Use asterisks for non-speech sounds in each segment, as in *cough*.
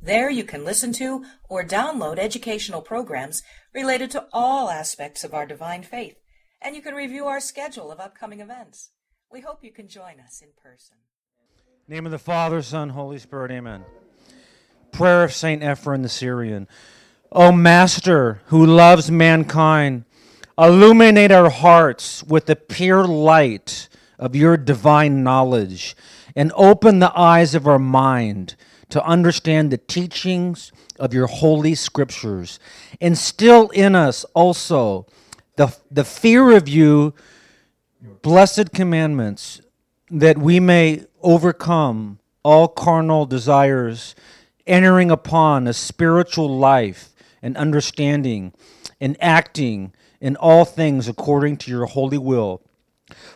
There you can listen to or download educational programs related to all aspects of our divine faith, and you can review our schedule of upcoming events. We hope you can join us in person. Name of the Father, Son, Holy Spirit, amen. Prayer of St. Ephrem the Syrian. O Master, who loves mankind, illuminate our hearts with the pure light of your divine knowledge, and open the eyes of our mind to understand the teachings of your holy scriptures. Instill in us also the, the fear of you, blessed commandments, that we may overcome all carnal desires, entering upon a spiritual life and understanding and acting in all things according to your holy will.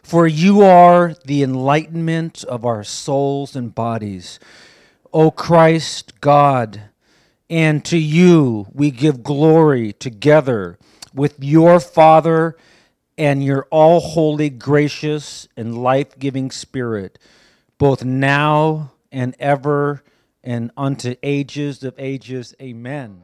For you are the enlightenment of our souls and bodies. O Christ God, and to you we give glory together with your Father and your all holy, gracious, and life giving Spirit, both now and ever and unto ages of ages. Amen.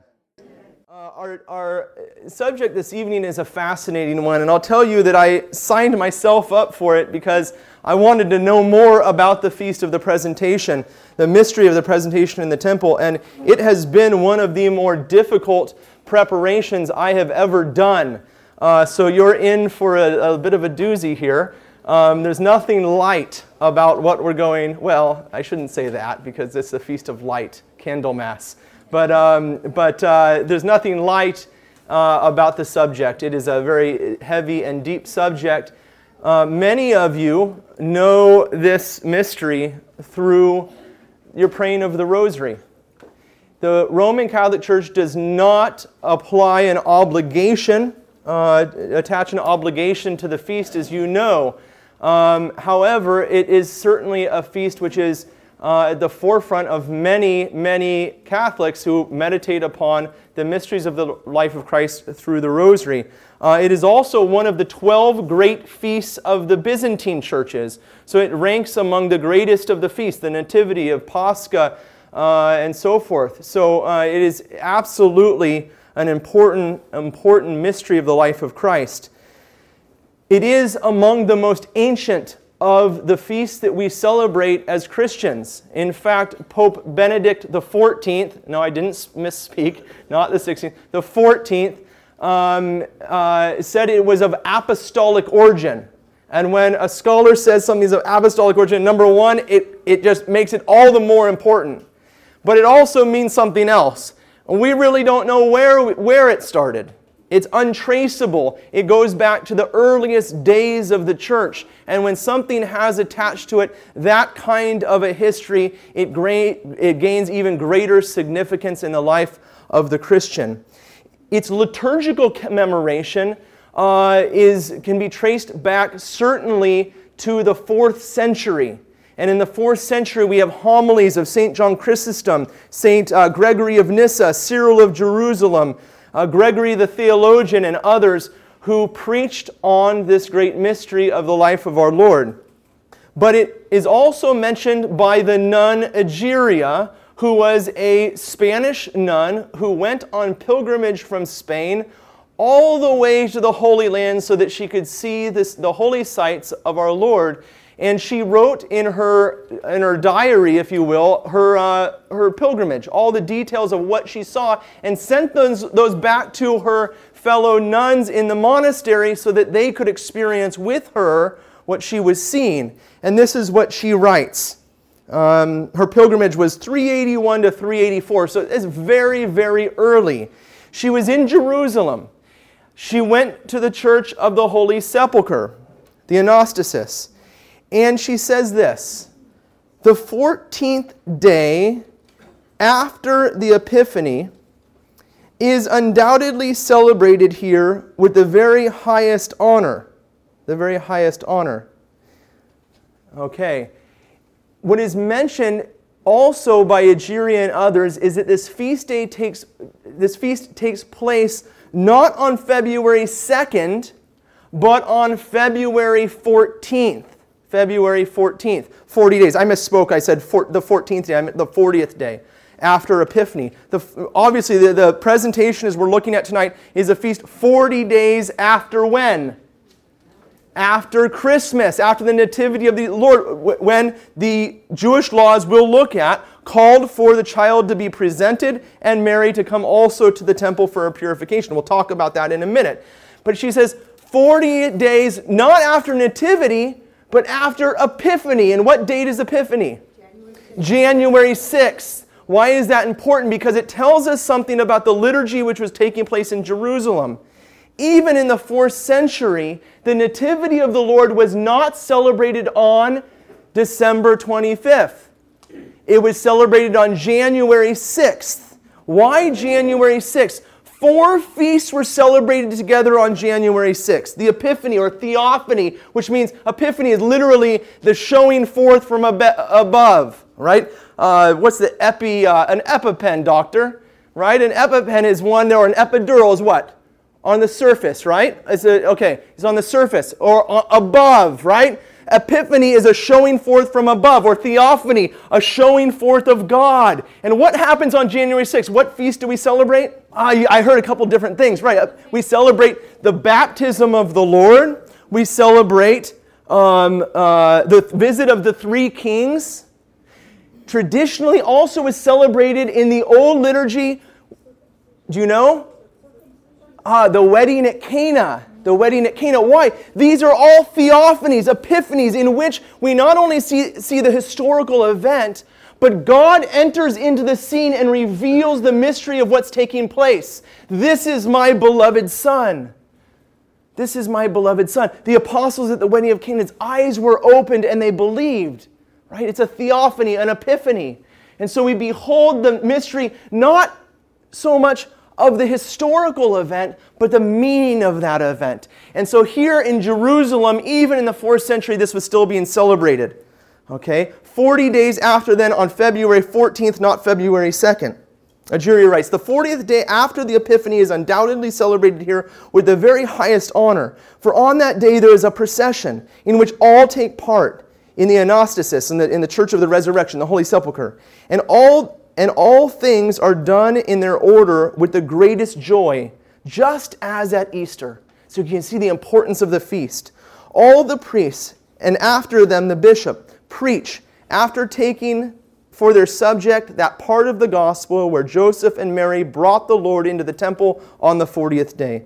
Uh, our, our subject this evening is a fascinating one, and I'll tell you that I signed myself up for it because I wanted to know more about the Feast of the Presentation, the mystery of the presentation in the temple, and it has been one of the more difficult preparations I have ever done. Uh, so you're in for a, a, bit of a doozy here. Um, there's nothing light about what we're going, well, I shouldn't say that because it's the Feast of Light, Candlemas. But, um, but uh, there's nothing light uh, about the subject. It is a very heavy and deep subject. Uh, many of you know this mystery through your praying of the rosary. The Roman Catholic Church does not apply an obligation, uh, attach an obligation to the feast, as you know. Um, however, it is certainly a feast which is uh, at the forefront of many, many Catholics who meditate upon the mysteries of the life of Christ through the Rosary. Uh, it is also one of the 12 great feasts of the Byzantine churches. So it ranks among the greatest of the feasts, the Nativity of Pascha uh, and so forth. So uh, it is absolutely an important, important mystery of the life of Christ. It is among the most ancient of the feast that we celebrate as Christians. In fact, Pope Benedict XIV, no, I didn't misspeak, not the 16th, the 14th, um, uh, said it was of apostolic origin. And when a scholar says something is of apostolic origin, number one, it, it just makes it all the more important. But it also means something else. We really don't know where, where it started. It's untraceable. It goes back to the earliest days of the church. And when something has attached to it that kind of a history, it, gra- it gains even greater significance in the life of the Christian. Its liturgical commemoration uh, is, can be traced back certainly to the fourth century. And in the fourth century, we have homilies of St. John Chrysostom, St. Uh, Gregory of Nyssa, Cyril of Jerusalem, uh, Gregory the theologian, and others who preached on this great mystery of the life of our Lord. But it is also mentioned by the nun Egeria, who was a Spanish nun who went on pilgrimage from Spain all the way to the Holy Land so that she could see this, the holy sites of our Lord. And she wrote in her, in her diary, if you will, her, uh, her pilgrimage, all the details of what she saw, and sent those, those back to her fellow nuns in the monastery so that they could experience with her what she was seeing. And this is what she writes. Um, her pilgrimage was 381 to 384, so it's very, very early. She was in Jerusalem. She went to the church of the Holy Sepulchre, the Anastasis, and she says this The 14th day after the Epiphany, is undoubtedly celebrated here with the very highest honor. The very highest honor. Okay. What is mentioned also by Egeria and others is that this feast day takes this feast takes place not on February 2nd, but on February 14th. February 14th. 40 days. I misspoke. I said for, the 14th day. I meant the 40th day after Epiphany. The, obviously, the, the presentation as we're looking at tonight is a feast 40 days after when? After Christmas, after the Nativity of the Lord, when the Jewish laws we'll look at called for the child to be presented and Mary to come also to the temple for a purification. We'll talk about that in a minute. But she says 40 days, not after Nativity, but after Epiphany. And what date is Epiphany? January 6th. Why is that important? Because it tells us something about the liturgy which was taking place in Jerusalem. Even in the fourth century, the Nativity of the Lord was not celebrated on December 25th. It was celebrated on January 6th. Why January 6th? Four feasts were celebrated together on January 6th. The Epiphany or Theophany, which means Epiphany is literally the showing forth from above, right? Uh, what's the epi, uh, an EpiPen, doctor, right? An EpiPen is one, or an epidural is what? On the surface, right? It's a, okay, it's on the surface or above, right? Epiphany is a showing forth from above, or theophany, a showing forth of God. And what happens on January 6th? What feast do we celebrate? Uh, I heard a couple different things, right? Uh, we celebrate the baptism of the Lord, we celebrate um, uh, the visit of the three kings. Traditionally, also is celebrated in the old liturgy. Do you know? Ah, the wedding at Cana the wedding at Cana. Why? These are all theophanies, epiphanies, in which we not only see, see the historical event, but God enters into the scene and reveals the mystery of what's taking place. This is my beloved Son. This is my beloved Son. The apostles at the wedding of Cana's eyes were opened and they believed. Right? It's a theophany, an epiphany. And so we behold the mystery not so much of the historical event, but the meaning of that event. And so here in Jerusalem, even in the fourth century, this was still being celebrated. Okay? 40 days after then, on February 14th, not February 2nd. Egeria writes, The 40th day after the Epiphany is undoubtedly celebrated here with the very highest honor. For on that day there is a procession in which all take part in the anastasis, in the, in the church of the resurrection, the Holy Sepulchre. And all and all things are done in their order with the greatest joy, just as at Easter. So you can see the importance of the feast. All the priests, and after them the bishop, preach after taking for their subject that part of the gospel where Joseph and Mary brought the Lord into the temple on the 40th day.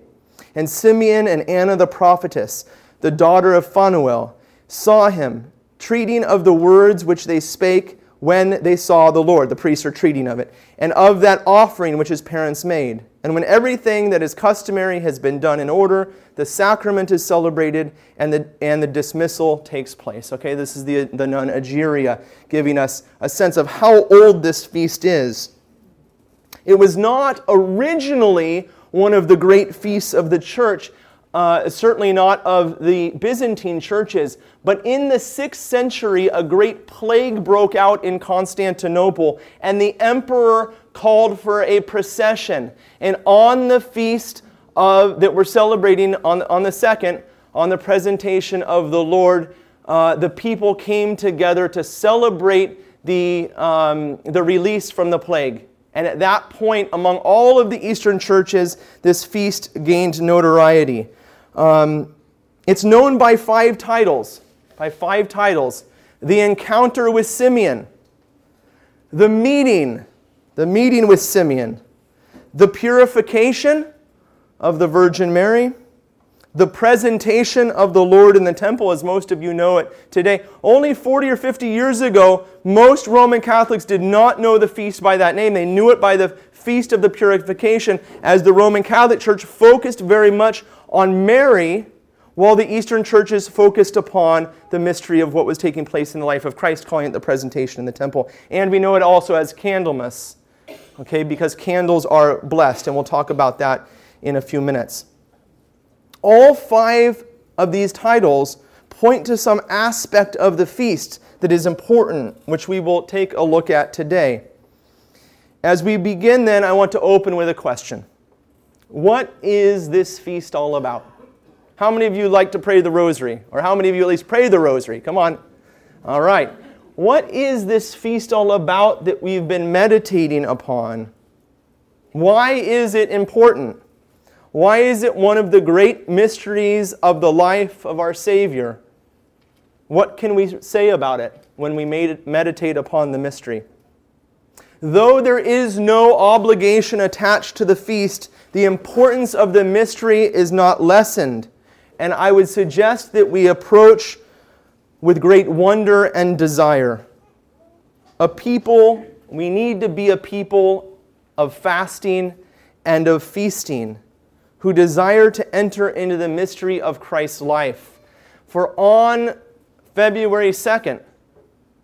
And Simeon and Anna the prophetess, the daughter of Phanuel, saw him, treating of the words which they spake when they saw the Lord. The priests are treating of it. And of that offering which his parents made. And when everything that is customary has been done in order, the sacrament is celebrated and the, and the dismissal takes place. Okay, this is the, the nun Egeria giving us a sense of how old this feast is. It was not originally one of the great feasts of the church uh, certainly not of the Byzantine churches. But in the 6th century, a great plague broke out in Constantinople, and the emperor called for a procession. And on the feast of, that we're celebrating on, on the second, on the presentation of the Lord, uh, the people came together to celebrate the, um, the release from the plague. And at that point, among all of the Eastern churches, this feast gained notoriety. Um, it's known by five titles. By five titles. The encounter with Simeon, the meeting, the meeting with Simeon, the purification of the Virgin Mary, the presentation of the Lord in the temple, as most of you know it today. Only 40 or 50 years ago, most Roman Catholics did not know the feast by that name. They knew it by the Feast of the Purification, as the Roman Catholic Church focused very much on Mary, while the Eastern churches focused upon the mystery of what was taking place in the life of Christ, calling it the presentation in the temple. And we know it also as Candlemas, Okay, because candles are blessed, and we'll talk about that in a few minutes. All five of these titles point to some aspect of the feast that is important, which we will take a look at today. As we begin, then, I want to open with a question What is this feast all about? How many of you like to pray the rosary? Or how many of you at least pray the rosary? Come on. All right. What is this feast all about that we've been meditating upon? Why is it important? Why is it one of the great mysteries of the life of our Savior? What can we say about it when we meditate upon the mystery? Though there is no obligation attached to the feast, the importance of the mystery is not lessened. And I would suggest that we approach with great wonder and desire. A people, we need to be a people of fasting and of feasting who desire to enter into the mystery of Christ's life. For on February 2nd,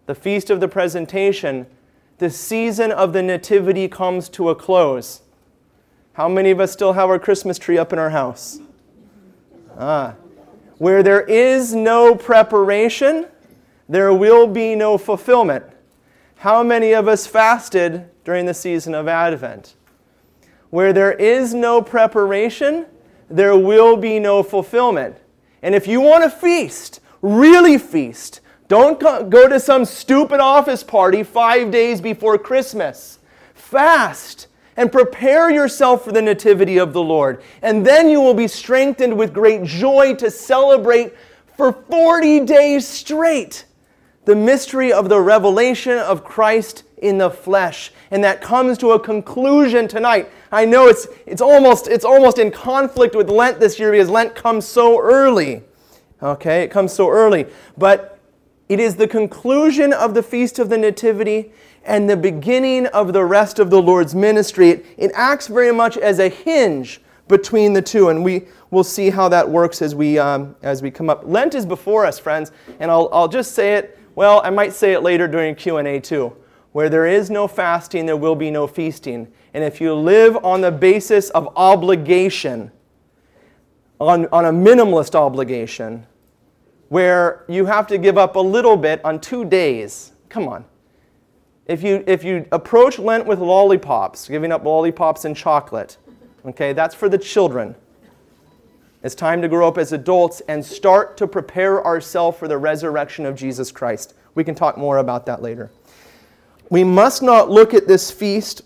the feast of the presentation, the season of the Nativity comes to a close. How many of us still have our Christmas tree up in our house? Ah. Where there is no preparation, there will be no fulfillment. How many of us fasted during the season of Advent? Where there is no preparation, there will be no fulfillment. And if you want to feast, really feast, don't go to some stupid office party five days before Christmas. Fast and prepare yourself for the nativity of the Lord. And then you will be strengthened with great joy to celebrate for 40 days straight the mystery of the revelation of Christ in the flesh. And that comes to a conclusion tonight. I know it's, it's, almost, it's almost in conflict with Lent this year because Lent comes so early. Okay, it comes so early. But it is the conclusion of the Feast of the Nativity and the beginning of the rest of the Lord's ministry. It, it acts very much as a hinge between the two, and we will see how that works as we, um, as we come up. Lent is before us, friends, and I'll, I'll just say it. Well, I might say it later during Q&A too. Where there is no fasting, there will be no feasting. And if you live on the basis of obligation, on, on a minimalist obligation, where you have to give up a little bit on two days, come on. If you, if you approach Lent with lollipops, giving up lollipops and chocolate, okay, that's for the children. It's time to grow up as adults and start to prepare ourselves for the resurrection of Jesus Christ. We can talk more about that later we must not look at this feast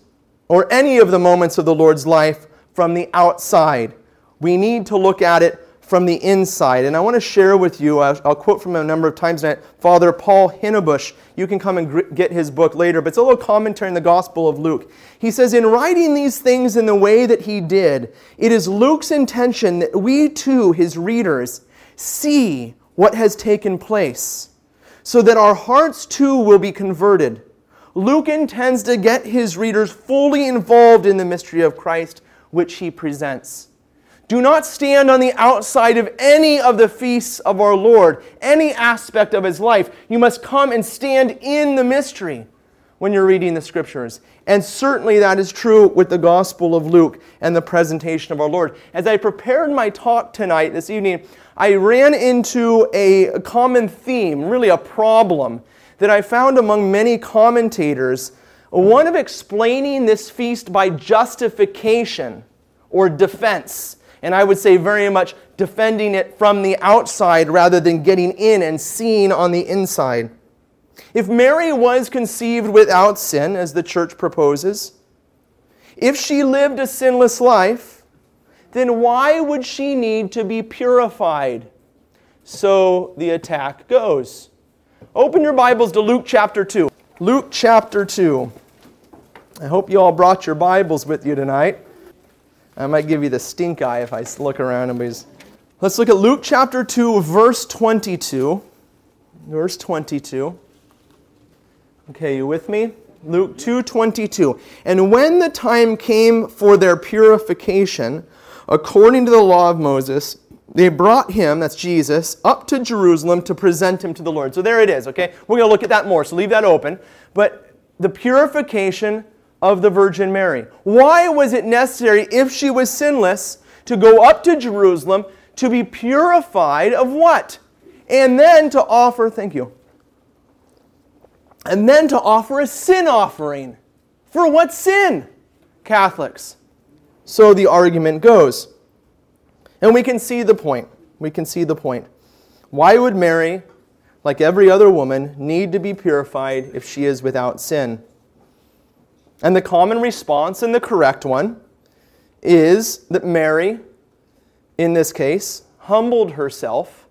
or any of the moments of the Lord's life from the outside. We need to look at it from the inside. And I want to share with you, I'll, I'll quote from a number of times tonight, Father Paul Hinnebusch. You can come and gr- get his book later, but it's a little commentary in the Gospel of Luke. He says, In writing these things in the way that he did, it is Luke's intention that we too, his readers, see what has taken place, so that our hearts too will be converted Luke intends to get his readers fully involved in the mystery of Christ, which he presents. Do not stand on the outside of any of the feasts of our Lord, any aspect of his life. You must come and stand in the mystery when you're reading the scriptures. And certainly that is true with the Gospel of Luke and the presentation of our Lord. As I prepared my talk tonight, this evening, I ran into a common theme, really a problem that I found among many commentators one of explaining this feast by justification or defense. And I would say very much defending it from the outside rather than getting in and seeing on the inside. If Mary was conceived without sin, as the church proposes, if she lived a sinless life, then why would she need to be purified? So the attack goes. Open your Bibles to Luke chapter 2. Luke chapter 2. I hope you all brought your Bibles with you tonight. I might give you the stink eye if I look around and Let's look at Luke chapter 2, verse 22. Verse 22. Okay, you with me? Luke 2:22. And when the time came for their purification, according to the law of Moses, they brought him, that's Jesus, up to Jerusalem to present him to the Lord. So there it is, okay? We're going to look at that more, so leave that open. But the purification of the Virgin Mary? Why was it necessary, if she was sinless, to go up to Jerusalem to be purified of what? And then to offer, thank you, and then to offer a sin offering. For what sin? Catholics. So the argument goes. And we can see the point. We can see the point. Why would Mary, like every other woman, need to be purified if she is without sin? And the common response, and the correct one, is that Mary, in this case, humbled herself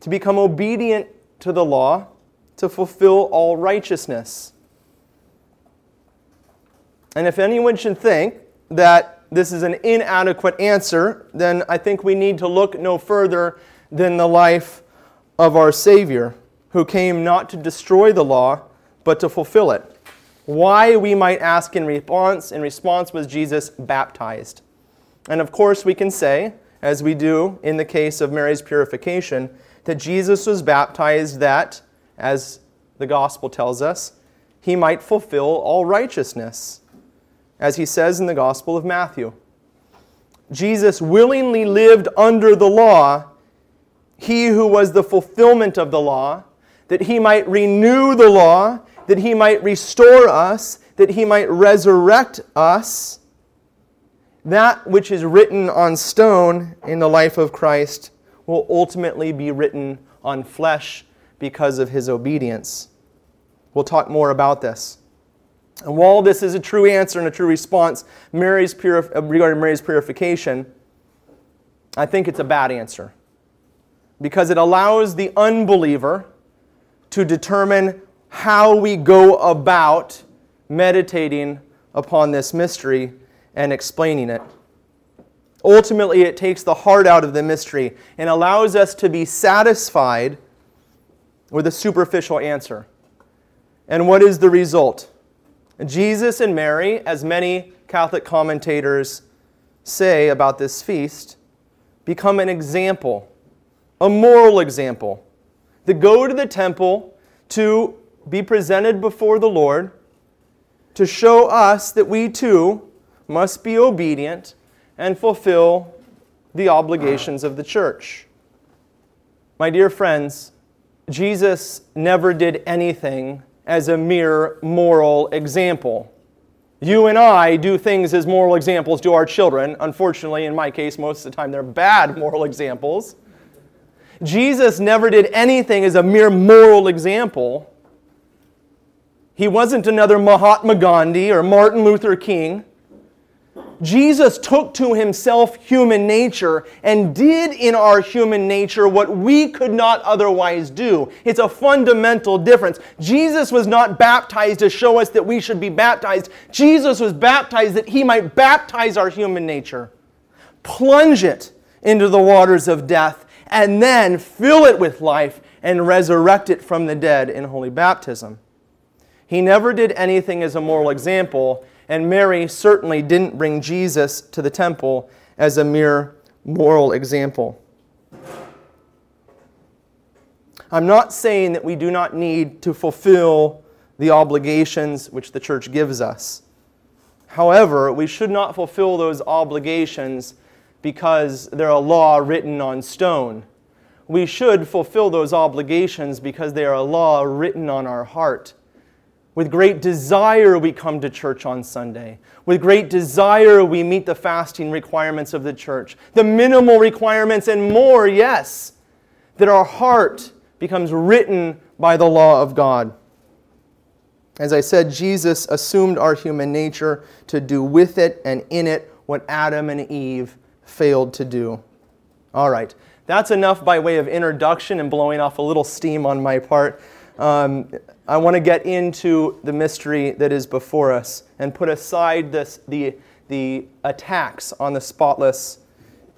to become obedient to the law to fulfill all righteousness. And if anyone should think that this is an inadequate answer, then I think we need to look no further than the life of our Savior, who came not to destroy the law, but to fulfill it. Why, we might ask in response, in response was Jesus baptized. And of course, we can say, as we do in the case of Mary's purification, that Jesus was baptized that, as the gospel tells us, he might fulfill all righteousness, as he says in the Gospel of Matthew. Jesus willingly lived under the law, he who was the fulfillment of the law, that he might renew the law, that he might restore us, that he might resurrect us. That which is written on stone in the life of Christ will ultimately be written on flesh because of his obedience. We'll talk more about this. And while this is a true answer and a true response Mary's purif- regarding Mary's purification, I think it's a bad answer because it allows the unbeliever to determine how we go about meditating upon this mystery and explaining it. Ultimately, it takes the heart out of the mystery and allows us to be satisfied with a superficial answer. And what is the result? Jesus and Mary, as many Catholic commentators say about this feast, become an example, a moral example. They go to the temple to be presented before the Lord, to show us that we too must be obedient and fulfill the obligations of the church. My dear friends, Jesus never did anything as a mere moral example. You and I do things as moral examples to our children. Unfortunately, in my case, most of the time they're bad *laughs* moral examples. Jesus never did anything as a mere moral example. He wasn't another Mahatma Gandhi or Martin Luther King. Jesus took to himself human nature and did in our human nature what we could not otherwise do. It's a fundamental difference. Jesus was not baptized to show us that we should be baptized. Jesus was baptized that he might baptize our human nature, plunge it into the waters of death, and then fill it with life and resurrect it from the dead in holy baptism. He never did anything as a moral example and Mary certainly didn't bring Jesus to the temple as a mere moral example. I'm not saying that we do not need to fulfill the obligations which the church gives us. However, we should not fulfill those obligations because they're a law written on stone. We should fulfill those obligations because they are a law written on our heart. With great desire, we come to church on Sunday. With great desire, we meet the fasting requirements of the church, the minimal requirements, and more, yes, that our heart becomes written by the law of God. As I said, Jesus assumed our human nature to do with it and in it what Adam and Eve failed to do. All right, that's enough by way of introduction and blowing off a little steam on my part. Um, I want to get into the mystery that is before us and put aside this, the, the attacks on the spotless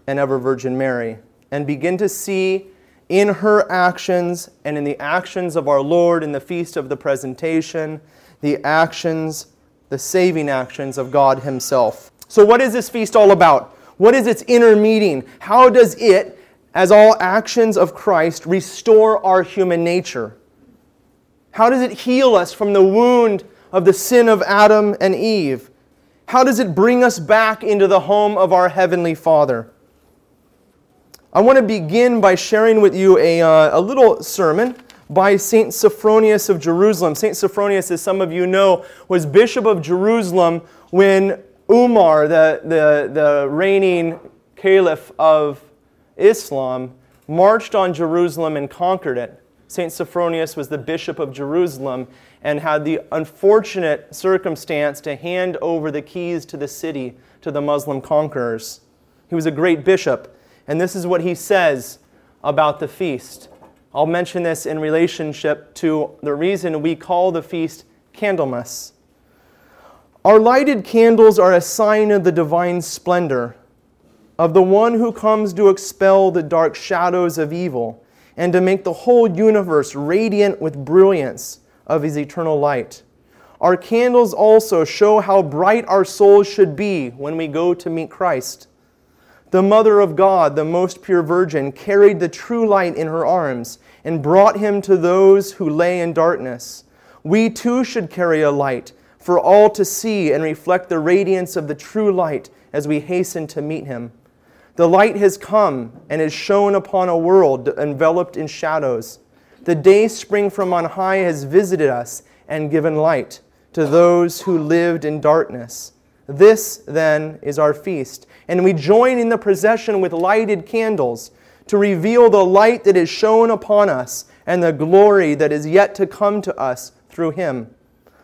and ever Virgin Mary and begin to see in her actions and in the actions of our Lord in the feast of the presentation, the actions, the saving actions of God Himself. So, what is this feast all about? What is its inner meaning? How does it, as all actions of Christ, restore our human nature? How does it heal us from the wound of the sin of Adam and Eve? How does it bring us back into the home of our Heavenly Father? I want to begin by sharing with you a, uh, a little sermon by St. Sophronius of Jerusalem. St. Sophronius, as some of you know, was Bishop of Jerusalem when Umar, the, the, the reigning caliph of Islam, marched on Jerusalem and conquered it. St. Sophronius was the Bishop of Jerusalem and had the unfortunate circumstance to hand over the keys to the city to the Muslim conquerors. He was a great bishop, and this is what he says about the feast. I'll mention this in relationship to the reason we call the feast Candlemas. Our lighted candles are a sign of the divine splendor, of the one who comes to expel the dark shadows of evil and to make the whole universe radiant with brilliance of his eternal light. Our candles also show how bright our souls should be when we go to meet Christ. The Mother of God, the most pure Virgin, carried the true light in her arms and brought him to those who lay in darkness. We too should carry a light for all to see and reflect the radiance of the true light as we hasten to meet him. The light has come and is shone upon a world enveloped in shadows. The day spring from on high has visited us and given light to those who lived in darkness. This, then, is our feast, and we join in the procession with lighted candles to reveal the light that is shone upon us and the glory that is yet to come to us through him.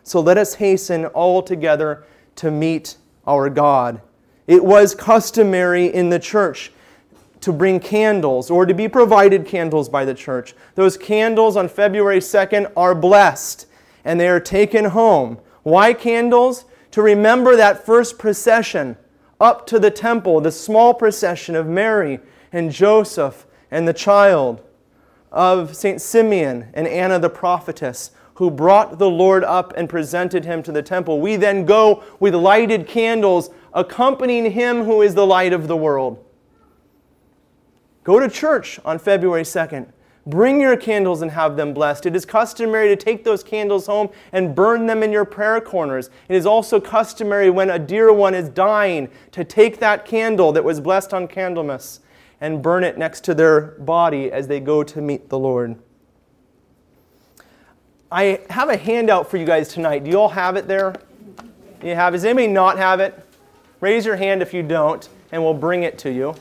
So let us hasten all together to meet our God. It was customary in the church to bring candles or to be provided candles by the church. Those candles on February 2nd are blessed and they are taken home. Why candles? To remember that first procession up to the temple, the small procession of Mary and Joseph and the child, of St. Simeon and Anna the prophetess, who brought the Lord up and presented him to the temple. We then go with lighted candles, accompanying him who is the light of the world. Go to church on February 2nd. Bring your candles and have them blessed. It is customary to take those candles home and burn them in your prayer corners. It is also customary when a dear one is dying to take that candle that was blessed on Candlemas and burn it next to their body as they go to meet the Lord. I have a handout for you guys tonight. Do you all have it there? You have? Does anybody not have it? Raise your hand if you don't, and we'll bring it to you.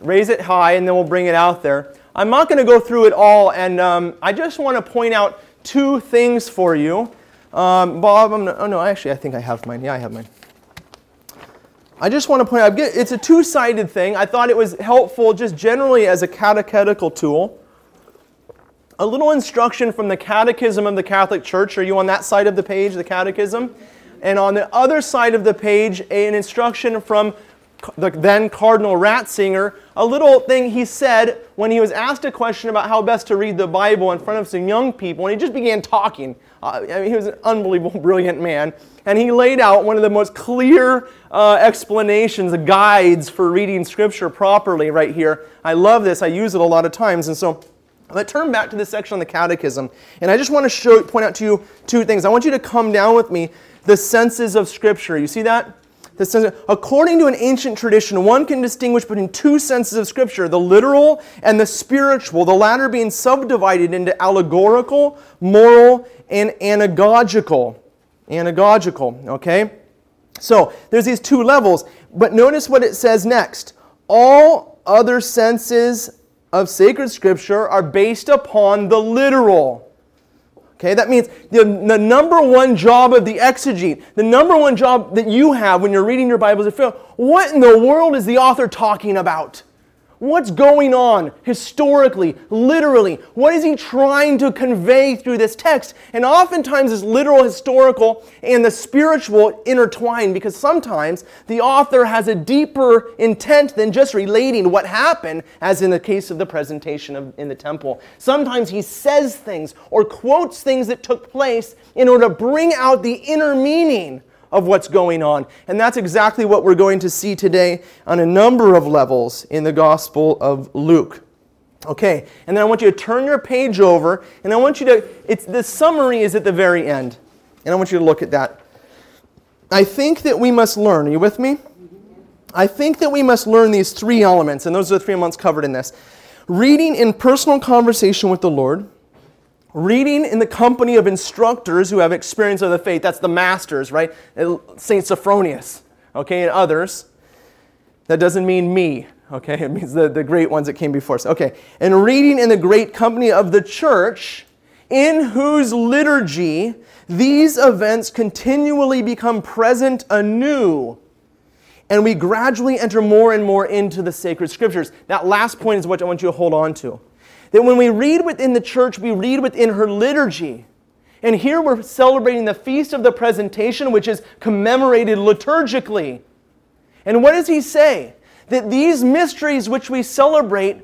Raise it high, and then we'll bring it out there. I'm not going to go through it all, and um, I just want to point out two things for you. Um, Bob, I'm not, oh no, actually, I think I have mine. Yeah, I have mine. I just want to point out, it's a two sided thing. I thought it was helpful just generally as a catechetical tool. A little instruction from the Catechism of the Catholic Church. Are you on that side of the page, the Catechism? And on the other side of the page, an instruction from the then Cardinal Ratzinger, a little thing he said when he was asked a question about how best to read the Bible in front of some young people, and he just began talking. Uh, I mean, he was an unbelievable, *laughs* brilliant man. And he laid out one of the most clear uh, explanations, guides for reading Scripture properly right here. I love this. I use it a lot of times. And so let's turn back to this section on the Catechism. And I just want to show, point out to you two things. I want you to come down with me the senses of Scripture. You see that? Sense, according to an ancient tradition, one can distinguish between two senses of Scripture the literal and the spiritual, the latter being subdivided into allegorical, moral, and anagogical. Anagogical, okay? So there's these two levels, but notice what it says next. All other senses of sacred Scripture are based upon the literal. Okay, that means the, the number one job of the exegete, the number one job that you have when you're reading your Bible is to out what in the world is the author talking about? What's going on historically, literally? What is he trying to convey through this text? And oftentimes, this literal, historical, and the spiritual intertwine because sometimes the author has a deeper intent than just relating what happened, as in the case of the presentation of, in the temple. Sometimes he says things or quotes things that took place in order to bring out the inner meaning of what's going on. And that's exactly what we're going to see today on a number of levels in the Gospel of Luke. Okay, and then I want you to turn your page over, and I want you to, it's the summary is at the very end. And I want you to look at that. I think that we must learn. Are you with me? I think that we must learn these three elements, and those are the three elements covered in this. Reading in personal conversation with the Lord, reading in the company of instructors who have experience of the faith, that's the masters, right? St. Sophronius, okay, and others. That doesn't mean me, okay? *laughs* It means the, the great ones that came before us. Okay, and reading in the great company of the church, in whose liturgy these events continually become present anew and we gradually enter more and more into the sacred scriptures. That last point is what I want you to hold on to. That when we read within the church, we read within her liturgy. And here we're celebrating the feast of the presentation, which is commemorated liturgically. And what does he say? That these mysteries which we celebrate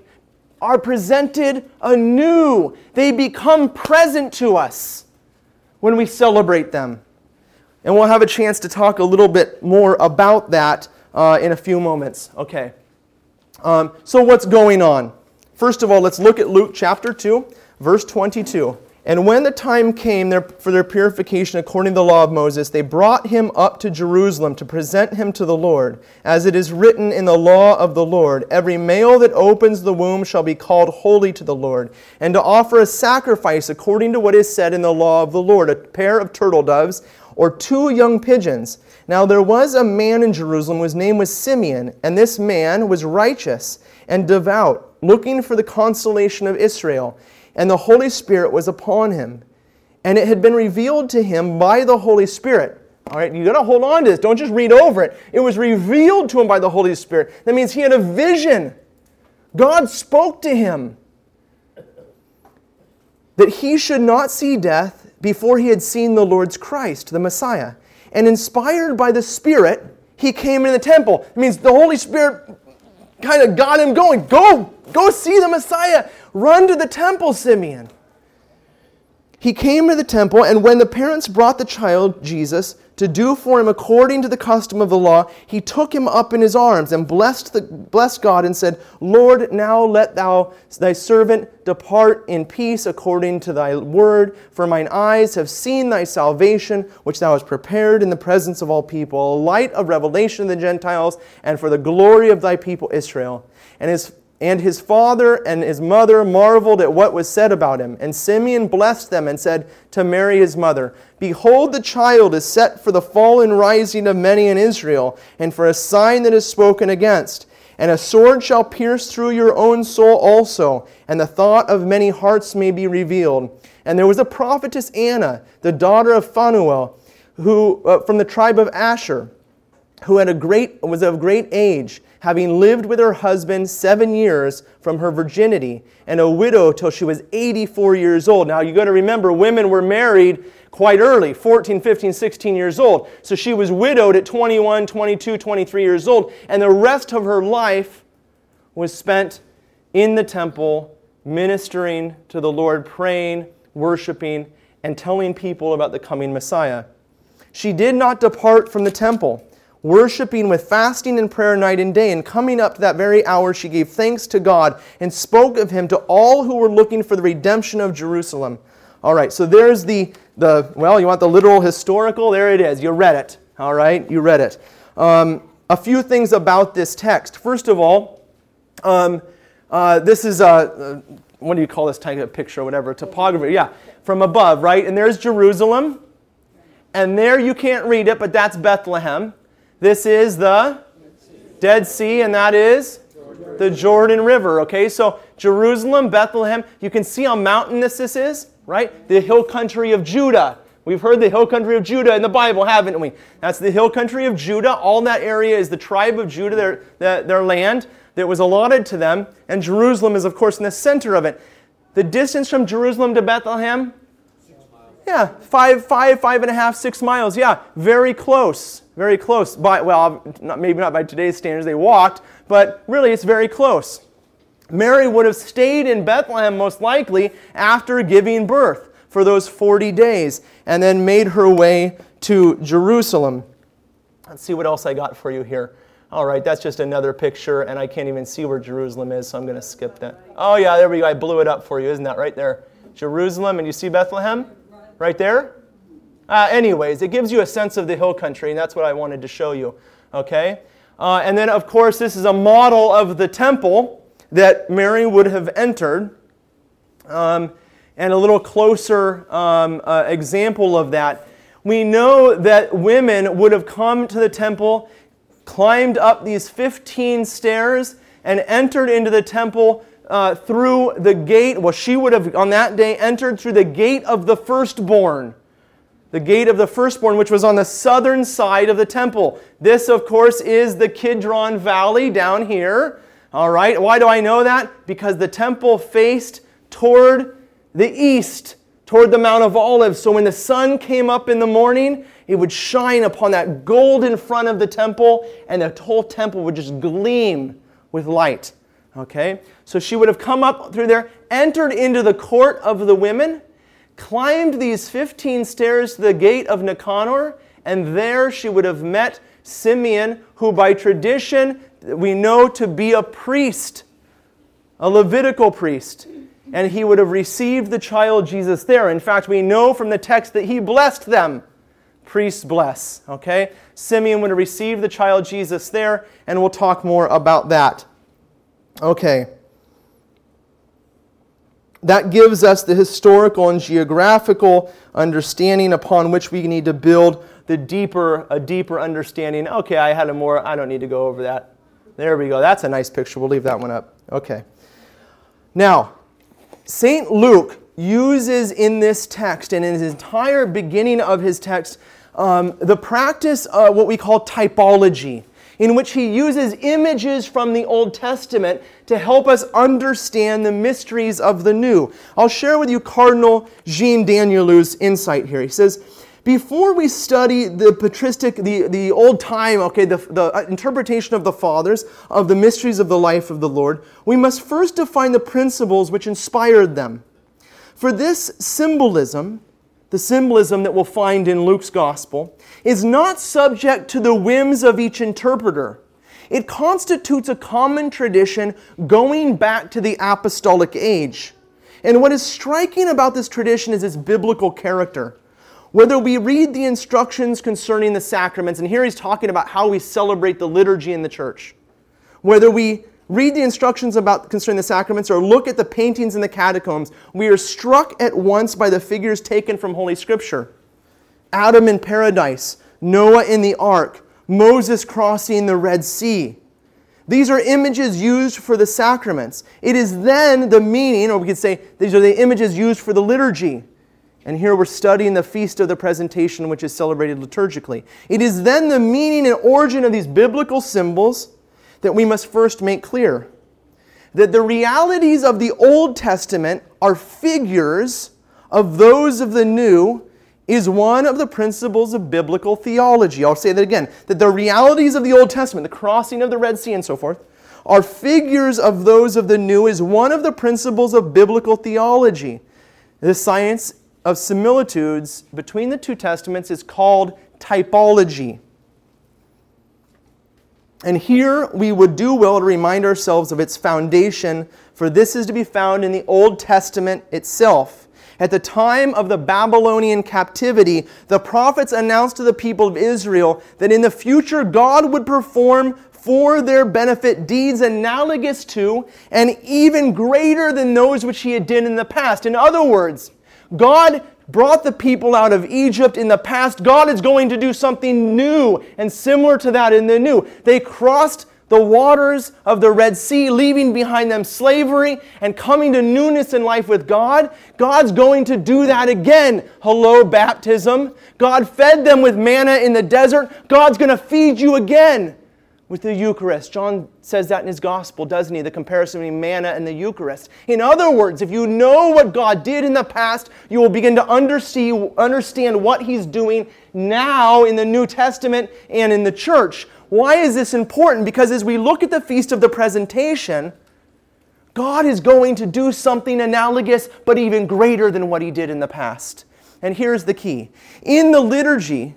are presented anew, they become present to us when we celebrate them. And we'll have a chance to talk a little bit more about that uh, in a few moments. Okay. Um, so, what's going on? First of all, let's look at Luke chapter 2, verse 22. And when the time came for their purification according to the law of Moses, they brought him up to Jerusalem to present him to the Lord. As it is written in the law of the Lord, every male that opens the womb shall be called holy to the Lord, and to offer a sacrifice according to what is said in the law of the Lord, a pair of turtle doves or two young pigeons. Now there was a man in Jerusalem whose name was Simeon, and this man was righteous and devout, looking for the consolation of Israel and the Holy Spirit was upon him. And it had been revealed to him by the Holy Spirit. All right, you got to hold on to this. Don't just read over it. It was revealed to him by the Holy Spirit. That means he had a vision. God spoke to him that he should not see death before he had seen the Lord's Christ, the Messiah. And inspired by the Spirit, he came into the temple. It means the Holy Spirit kind of got him going. Go, go see the Messiah. Run to the temple, Simeon. He came to the temple, and when the parents brought the child, Jesus, to do for him according to the custom of the law, he took him up in his arms and blessed, the, blessed God and said, Lord, now let thou thy servant depart in peace according to thy word, for mine eyes have seen thy salvation, which thou hast prepared in the presence of all people, a light of revelation of the Gentiles, and for the glory of thy people Israel. And his and his father and his mother marveled at what was said about him. And Simeon blessed them and said to Mary his mother, Behold, the child is set for the fall and rising of many in Israel, and for a sign that is spoken against. And a sword shall pierce through your own soul also, and the thought of many hearts may be revealed. And there was a prophetess Anna, the daughter of Phanuel, who uh, from the tribe of Asher, who had a great was of great age having lived with her husband seven years from her virginity, and a widow till she was 84 years old. Now, you got to remember, women were married quite early 14, 15, 16 years old. So she was widowed at 21, 22, 23 years old, and the rest of her life was spent in the temple, ministering to the Lord, praying, worshiping, and telling people about the coming Messiah. She did not depart from the temple worshiping with fasting and prayer night and day. And coming up to that very hour, she gave thanks to God and spoke of him to all who were looking for the redemption of Jerusalem. All right, so there's the, the well, you want the literal historical? There it is. You read it. All right, you read it. Um, a few things about this text. First of all, um, uh, this is a, uh, what do you call this type of picture or whatever? Topography. Yeah, from above, right? And there's Jerusalem. And there you can't read it, but that's Bethlehem. This is the Dead Sea, and that is the Jordan River. Okay, so Jerusalem, Bethlehem, you can see how mountainous this is, right? The hill country of Judah. We've heard the hill country of Judah in the Bible, haven't we? That's the hill country of Judah. All that area is the tribe of Judah, their, their, their land that was allotted to them. And Jerusalem is, of course, in the center of it. The distance from Jerusalem to Bethlehem, yeah, five, five, five and a half, six miles. Yeah, very close, very close. By well, not, maybe not by today's standards, they walked, but really it's very close. Mary would have stayed in Bethlehem most likely after giving birth for those 40 days and then made her way to Jerusalem. Let's see what else I got for you here. All right, that's just another picture, and I can't even see where Jerusalem is, so I'm going to skip that. Oh, yeah, there we go. I blew it up for you. Isn't that right there? Jerusalem, and you see Bethlehem? Right there? Uh, anyways, it gives you a sense of the hill country, and that's what I wanted to show you. Okay? Uh, and then, of course, this is a model of the temple that Mary would have entered. Um, and a little closer um, uh, example of that. We know that women would have come to the temple, climbed up these 15 stairs, and entered into the temple uh, through the gate. Well, she would have on that day entered through the gate of the firstborn. The gate of the firstborn, which was on the southern side of the temple. This, of course, is the Kidron Valley down here. All right, why do I know that? Because the temple faced toward the east, toward the Mount of Olives. So when the sun came up in the morning, it would shine upon that gold in front of the temple, and the whole temple would just gleam with light. Okay? So she would have come up through there, entered into the court of the women, climbed these 15 stairs to the gate of Nicanor, and there she would have met Simeon, who by tradition we know to be a priest, a Levitical priest. And he would have received the child Jesus there. In fact, we know from the text that he blessed them. Priests bless. Okay? Simeon would have received the child Jesus there, and we'll talk more about that. Okay. That gives us the historical and geographical understanding upon which we need to build the deeper, a deeper understanding. Okay, I had a more, I don't need to go over that. There we go. That's a nice picture. We'll leave that one up. Okay. Now, St. Luke uses in this text and in his entire beginning of his text um, the practice of what we call typology, in which he uses images from the Old Testament to help us understand the mysteries of the New. I'll share with you Cardinal Jean Danielou's insight here. He says, before we study the patristic, the, the old time, okay, the, the uh, interpretation of the fathers, of the mysteries of the life of the Lord, we must first define the principles which inspired them. For this symbolism, the symbolism that we'll find in Luke's gospel, is not subject to the whims of each interpreter. It constitutes a common tradition going back to the apostolic age. And what is striking about this tradition is its biblical character. Whether we read the instructions concerning the sacraments, and here he's talking about how we celebrate the liturgy in the church, whether we read the instructions about concerning the sacraments or look at the paintings in the catacombs, we are struck at once by the figures taken from Holy Scripture. Adam in paradise, Noah in the ark, Moses crossing the Red Sea. These are images used for the sacraments. It is then the meaning, or we could say these are the images used for the liturgy. And here we're studying the feast of the presentation, which is celebrated liturgically. It is then the meaning and origin of these biblical symbols that we must first make clear. That the realities of the Old Testament are figures of those of the New is one of the principles of biblical theology. I'll say that again. That the realities of the Old Testament, the crossing of the Red Sea and so forth, are figures of those of the New is one of the principles of biblical theology. The science of similitudes between the two testaments is called typology. And here we would do well to remind ourselves of its foundation, for this is to be found in the Old Testament itself. At the time of the Babylonian captivity, the prophets announced to the people of Israel that in the future God would perform for their benefit deeds analogous to and even greater than those which he had done in the past. In other words, God brought the people out of Egypt in the past. God is going to do something new and similar to that in the new. They crossed the waters of the Red Sea, leaving behind them slavery and coming to newness in life with God. God's going to do that again. Hello, baptism. God fed them with manna in the desert. God's going to feed you again with the Eucharist. John says that in his gospel, doesn't he? The comparison between manna and the Eucharist. In other words, if you know what God did in the past, you will begin to understand what he's doing now in the New Testament and in the church. Why is this important? Because as we look at the Feast of the Presentation, God is going to do something analogous, but even greater than what he did in the past. And here's the key in the liturgy,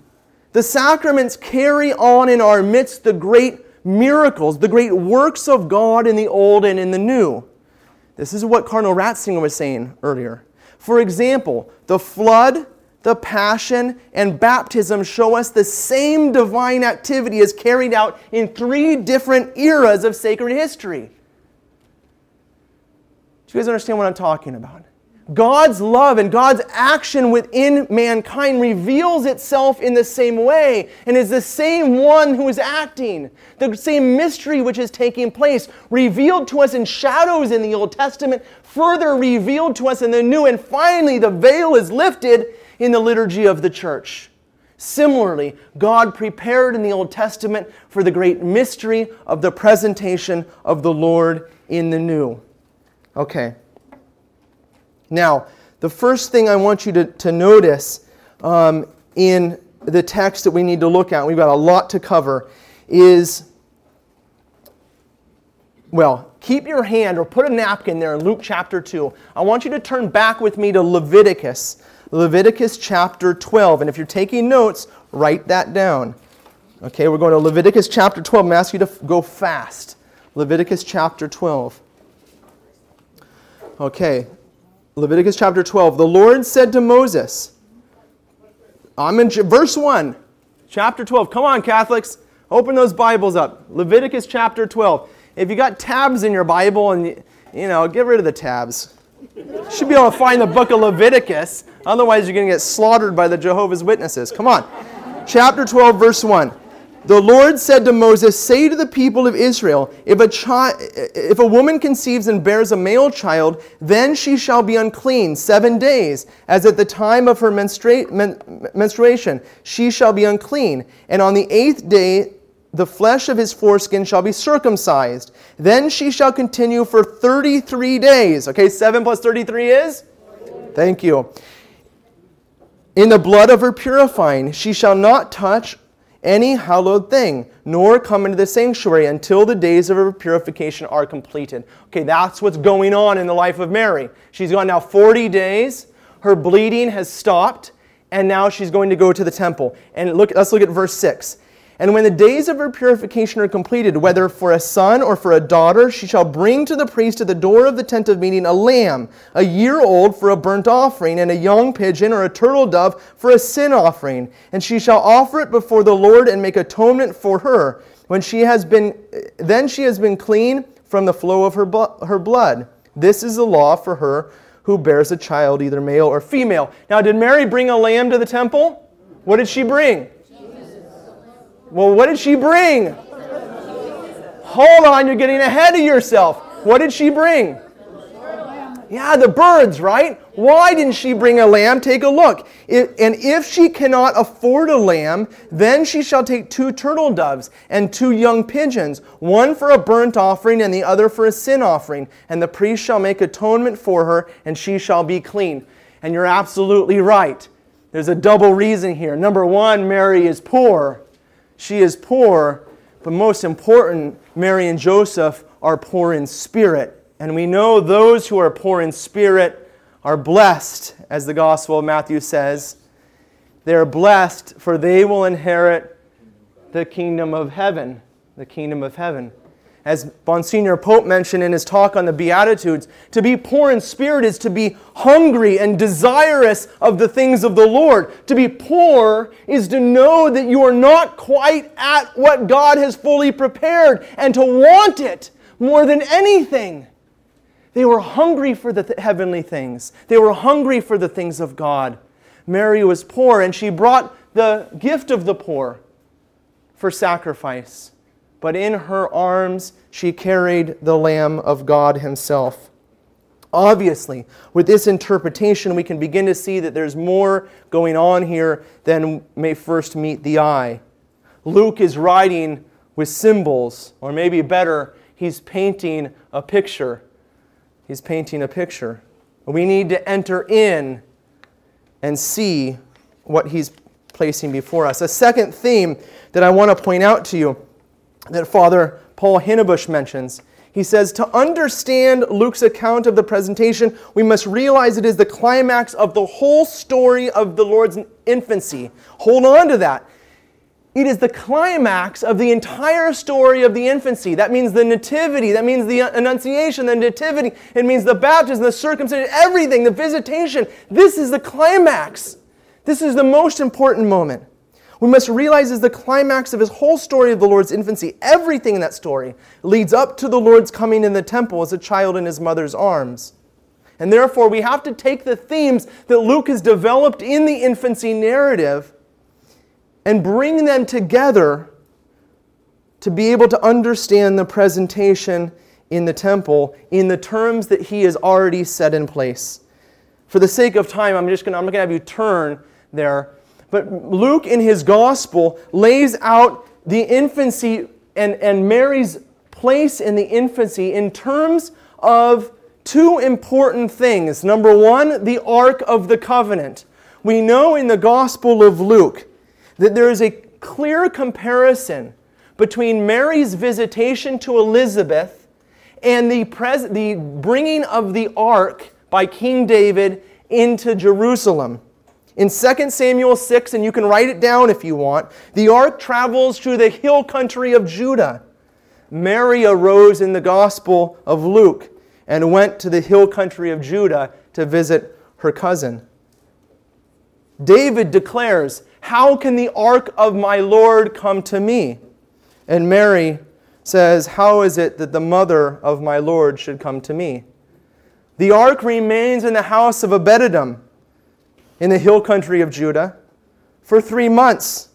the sacraments carry on in our midst the great miracles, the great works of God in the Old and in the New. This is what Cardinal Ratzinger was saying earlier. For example, the flood, the passion, and baptism show us the same divine activity is carried out in three different eras of sacred history. Do you guys understand what I'm talking about? God's love and God's action within mankind reveals itself in the same way and is the same one who is acting. The same mystery which is taking place, revealed to us in shadows in the Old Testament, further revealed to us in the New, and finally the veil is lifted in the liturgy of the church. Similarly, God prepared in the Old Testament for the great mystery of the presentation of the Lord in the New. Okay. Now, the first thing I want you to, to notice um, in the text that we need to look at, we've got a lot to cover, is well, keep your hand or put a napkin there in Luke chapter 2. I want you to turn back with me to Leviticus, Leviticus chapter 12. And if you're taking notes, write that down. Okay, we're going to Leviticus chapter 12. I'm asking you to go fast. Leviticus chapter 12. Okay, Leviticus chapter 12. The Lord said to Moses, I'm in verse 1, chapter 12. Come on, Catholics, open those Bibles up. Leviticus chapter 12. If you got tabs in your Bible and you, you know, get rid of the tabs. You should be able to find the book of Leviticus. Otherwise, you're going to get slaughtered by the Jehovah's Witnesses. Come on. Chapter 12, verse 1. The Lord said to Moses, Say to the people of Israel, if a, chi- if a woman conceives and bears a male child, then she shall be unclean seven days, as at the time of her menstrua- men- menstruation. She shall be unclean. And on the eighth day, the flesh of his foreskin shall be circumcised. Then she shall continue for 33 days. Okay, 7 plus 33 is? Thank you. In the blood of her purifying, she shall not touch any hallowed thing, nor come into the sanctuary until the days of her purification are completed. Okay, that's what's going on in the life of Mary. She's gone now 40 days, her bleeding has stopped, and now she's going to go to the temple. And look, let's look at verse 6. And when the days of her purification are completed, whether for a son or for a daughter, she shall bring to the priest at the door of the tent of meeting a lamb, a year old for a burnt offering, and a young pigeon or a turtle dove for a sin offering. And she shall offer it before the Lord and make atonement for her. When she has been, then she has been clean from the flow of her, her blood. This is the law for her who bears a child, either male or female. Now, did Mary bring a lamb to the temple? What did she bring? Well, what did she bring? Hold on, you're getting ahead of yourself. What did she bring? Yeah, the birds, right? Why didn't she bring a lamb? Take a look. and if she cannot afford a lamb, then she shall take two turtle doves and two young pigeons, one for a burnt offering and the other for a sin offering. And the priest shall make atonement for her, and she shall be clean. And you're absolutely right. There's a double reason here. Number one, Mary is poor. She is poor, but most important, Mary and Joseph are poor in spirit. And we know those who are poor in spirit are blessed, as the Gospel of Matthew says. They are blessed, for they will inherit the kingdom of heaven. The kingdom of heaven as Monsignor Pope mentioned in his talk on the Beatitudes, to be poor in spirit is to be hungry and desirous of the things of the Lord. To be poor is to know that you are not quite at what God has fully prepared and to want it more than anything. They were hungry for the th- heavenly things, they were hungry for the things of God. Mary was poor and she brought the gift of the poor for sacrifice but in her arms she carried the Lamb of God Himself. Obviously, with this interpretation, we can begin to see that there's more going on here than may first meet the eye. Luke is writing with symbols, or maybe better, he's painting a picture. He's painting a picture. We need to enter in and see what he's placing before us. A second theme that I want to point out to you that Father Paul Hinnebusch mentions. He says, To understand Luke's account of the presentation, we must realize it is the climax of the whole story of the Lord's infancy. Hold on to that. It is the climax of the entire story of the infancy. That means the nativity. That means the annunciation, the nativity. It means the baptism, the circumcision, everything, the visitation. This is the climax. This is the most important moment. We must realize is the climax of his whole story of the Lord's infancy. Everything in that story leads up to the Lord's coming in the temple as a child in his mother's arms. And therefore, we have to take the themes that Luke has developed in the infancy narrative and bring them together to be able to understand the presentation in the temple in the terms that he has already set in place. For the sake of time, I'm just going to have you turn there. But Luke in his gospel lays out the infancy and, and Mary's place in the infancy in terms of two important things. Number one, the Ark of the Covenant. We know in the Gospel of Luke that there is a clear comparison between Mary's visitation to Elizabeth and the, pres- the bringing of the ark by King David into Jerusalem. In 2 Samuel 6, and you can write it down if you want, the ark travels through the hill country of Judah. Mary arose in the Gospel of Luke and went to the hill country of Judah to visit her cousin. David declares, How can the ark of my Lord come to me? And Mary says, How is it that the mother of my Lord should come to me? The ark remains in the house of Obededom in the hill country of Judah for three months.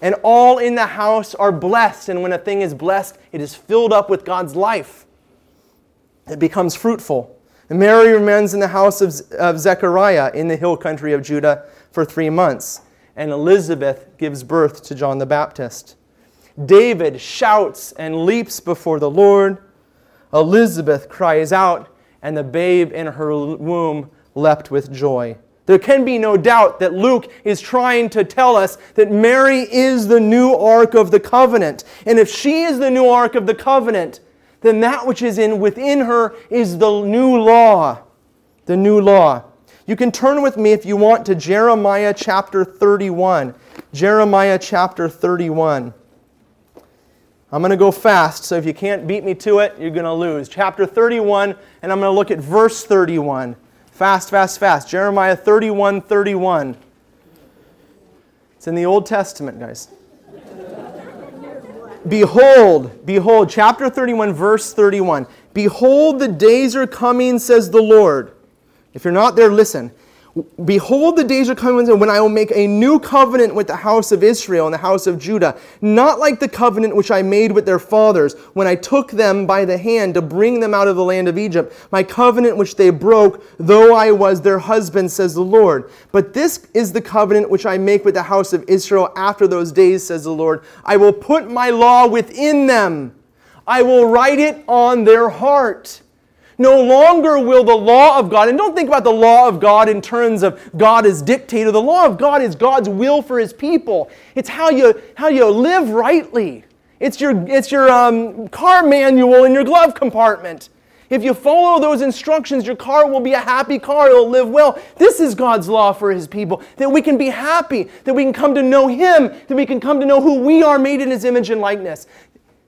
And all in the house are blessed. And when a thing is blessed, it is filled up with God's life. It becomes fruitful. And Mary remains in the house of, of Zechariah in the hill country of Judah for three months. And Elizabeth gives birth to John the Baptist. David shouts and leaps before the Lord. Elizabeth cries out, and the babe in her womb leapt with joy. There can be no doubt that Luke is trying to tell us that Mary is the new ark of the covenant. And if she is the new ark of the covenant, then that which is in within her is the new law. The new law. You can turn with me if you want to Jeremiah chapter 31. Jeremiah chapter 31. I'm going to go fast, so if you can't beat me to it, you're going to lose. Chapter 31, and I'm going to look at verse 31. Fast, fast, fast. Jeremiah 31 31. It's in the Old Testament, guys. behold, behold, chapter 31, verse 31. Behold, the days are coming, says the Lord. If you're not there, listen. Behold, the days are coming when I will make a new covenant with the house of Israel and the house of Judah, not like the covenant which I made with their fathers when I took them by the hand to bring them out of the land of Egypt, my covenant which they broke, though I was their husband, says the Lord. But this is the covenant which I make with the house of Israel after those days, says the Lord. I will put my law within them, I will write it on their heart no longer will the law of God, and don't think about the law of God in terms of God as dictator. The law of God is God's will for his people. It's how you, how you live rightly. It's your, it's your um, car manual in your glove compartment. If you follow those instructions, your car will be a happy car. It'll live well. This is God's law for His people that we can be happy, that we can come to know Him, that we can come to know who we are made in His image and likeness.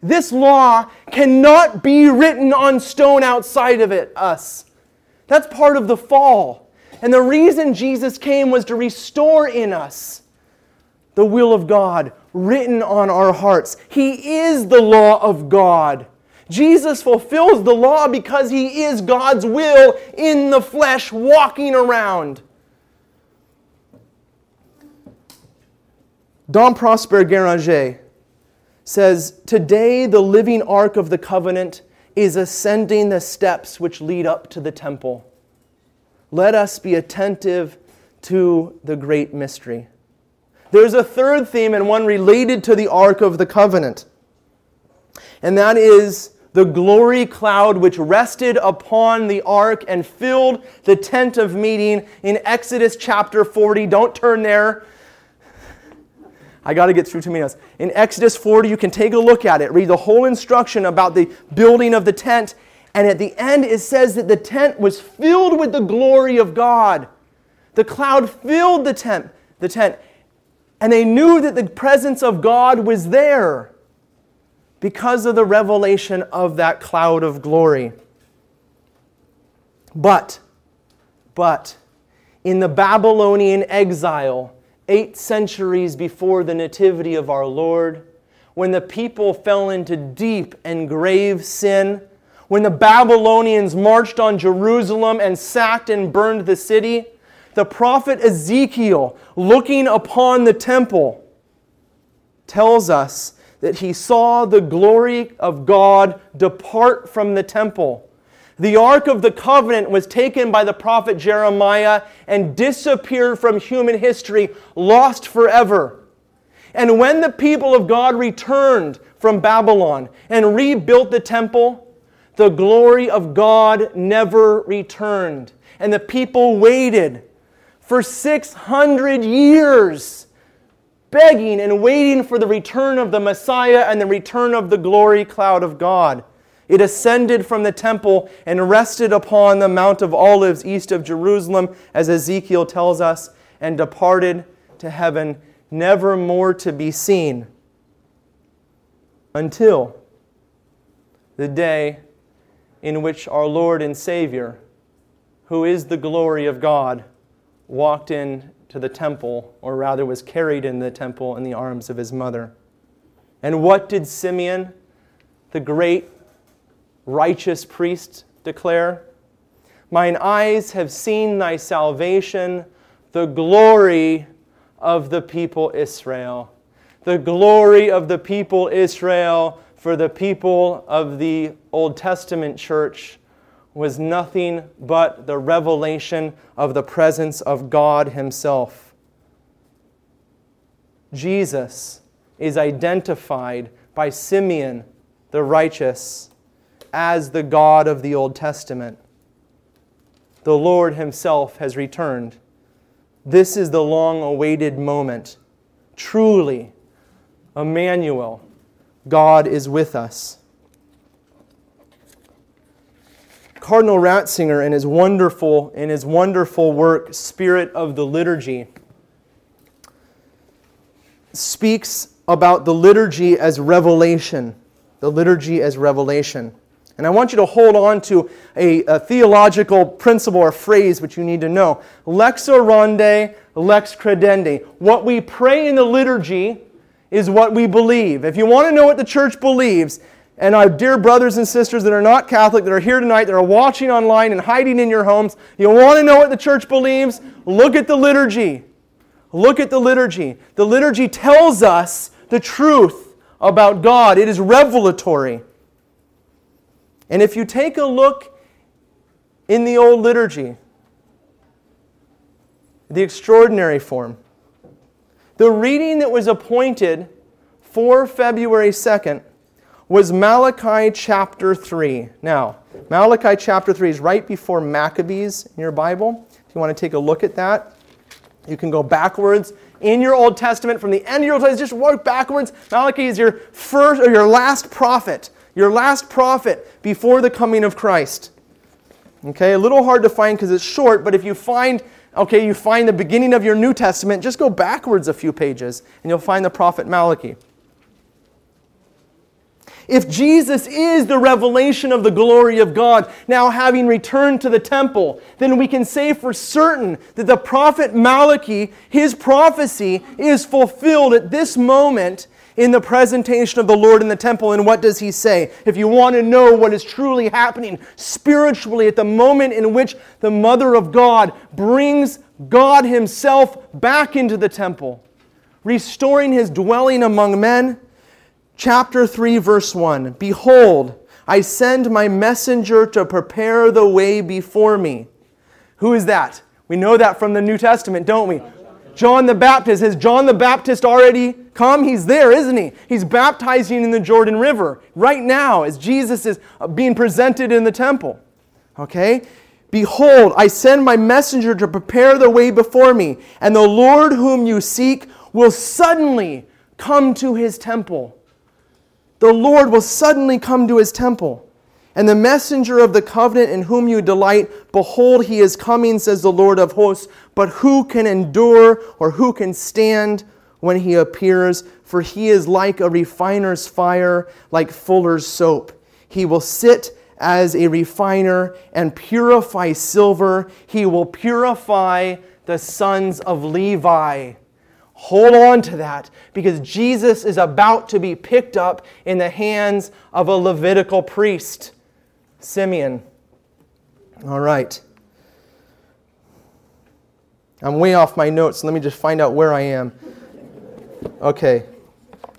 This law cannot be written on stone outside of it, us. That's part of the fall. And the reason Jesus came was to restore in us the will of God written on our hearts. He is the law of God. Jesus fulfills the law because he is God's will in the flesh walking around. Dom Prosper Guéranger says, Today the living ark of the covenant is ascending the steps which lead up to the temple. Let us be attentive to the great mystery. There's a third theme and one related to the ark of the covenant, and that is the glory cloud which rested upon the ark and filled the tent of meeting in Exodus chapter 40. Don't turn there. I got to get through two minutes. In Exodus 40, you can take a look at it, read the whole instruction about the building of the tent. And at the end, it says that the tent was filled with the glory of God. The cloud filled the tent, the tent. And they knew that the presence of God was there because of the revelation of that cloud of glory. But, but, in the Babylonian exile, eight centuries before the nativity of our Lord, when the people fell into deep and grave sin, when the Babylonians marched on Jerusalem and sacked and burned the city, the prophet Ezekiel, looking upon the temple, tells us that he saw the glory of God depart from the temple. The Ark of the Covenant was taken by the prophet Jeremiah and disappeared from human history, lost forever. And when the people of God returned from Babylon and rebuilt the temple, the glory of God never returned. And the people waited for 600 years begging and waiting for the return of the Messiah and the return of the glory cloud of God. It ascended from the temple and rested upon the Mount of Olives east of Jerusalem, as Ezekiel tells us, and departed to heaven, never more to be seen until the day in which our Lord and Savior, who is the glory of God, walked in to the temple, or rather was carried in the temple in the arms of his mother. And what did Simeon, the great righteous priest, declare? Mine eyes have seen thy salvation, the glory of the people Israel. The glory of the people Israel for the people of the Old Testament church was nothing but the revelation of the presence of God Himself. Jesus is identified by Simeon the righteous as the God of the Old Testament. The Lord Himself has returned. This is the long awaited moment. Truly, Emmanuel, God is with us. Cardinal Ratzinger in his wonderful in his wonderful work Spirit of the Liturgy speaks about the liturgy as revelation, the liturgy as revelation. And I want you to hold on to a, a theological principle or phrase which you need to know. Lex orandi, lex credendi. What we pray in the liturgy is what we believe. If you want to know what the church believes, and our dear brothers and sisters that are not Catholic, that are here tonight, that are watching online and hiding in your homes, you want to know what the church believes? Look at the liturgy. Look at the liturgy. The liturgy tells us the truth about God, it is revelatory. And if you take a look in the old liturgy, the extraordinary form, the reading that was appointed for February 2nd was Malachi chapter 3. Now, Malachi chapter 3 is right before Maccabees in your Bible. If you want to take a look at that, you can go backwards in your Old Testament from the end of your Old Testament. Just work backwards. Malachi is your first or your last prophet, your last prophet before the coming of Christ. Okay, a little hard to find because it's short, but if you find okay, you find the beginning of your New Testament, just go backwards a few pages and you'll find the prophet Malachi. If Jesus is the revelation of the glory of God, now having returned to the temple, then we can say for certain that the prophet Malachi, his prophecy, is fulfilled at this moment in the presentation of the Lord in the temple. And what does he say? If you want to know what is truly happening spiritually at the moment in which the Mother of God brings God Himself back into the temple, restoring His dwelling among men chapter 3, verse 1 Behold, I send my messenger to prepare the way before me. Who is that? We know that from the New Testament, don't we? John the Baptist. Has John the Baptist already come? He's there, isn't he? He's baptizing in the Jordan River right now as Jesus is uh, being presented in the temple. Okay? Behold, I send my messenger to prepare the way before me, and the Lord whom you seek will suddenly come to his temple the Lord will suddenly come to his temple. And the messenger of the covenant in whom you delight, behold, he is coming, says the Lord of hosts. But who can endure or who can stand when he appears? For he is like a refiner's fire, like fuller's soap. He will sit as a refiner and purify silver, he will purify the sons of Levi. Hold on to that because Jesus is about to be picked up in the hands of a Levitical priest, Simeon. All right. I'm way off my notes. Let me just find out where I am. Okay.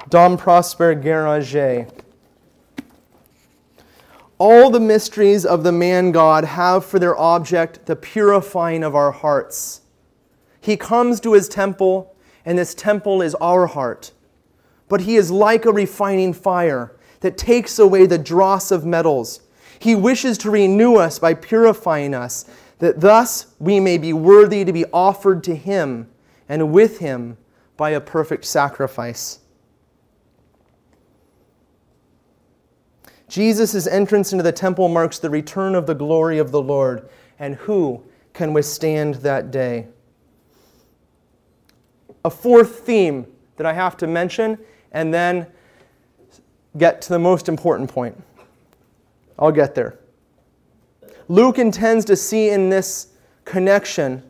Dom Prosper Guéranger. All the mysteries of the man God have for their object the purifying of our hearts. He comes to his temple, and this temple is our heart. But he is like a refining fire that takes away the dross of metals. He wishes to renew us by purifying us, that thus we may be worthy to be offered to him and with him by a perfect sacrifice. Jesus' entrance into the temple marks the return of the glory of the Lord, and who can withstand that day? A fourth theme that I have to mention, and then get to the most important point. I'll get there. Luke intends to see in this connection,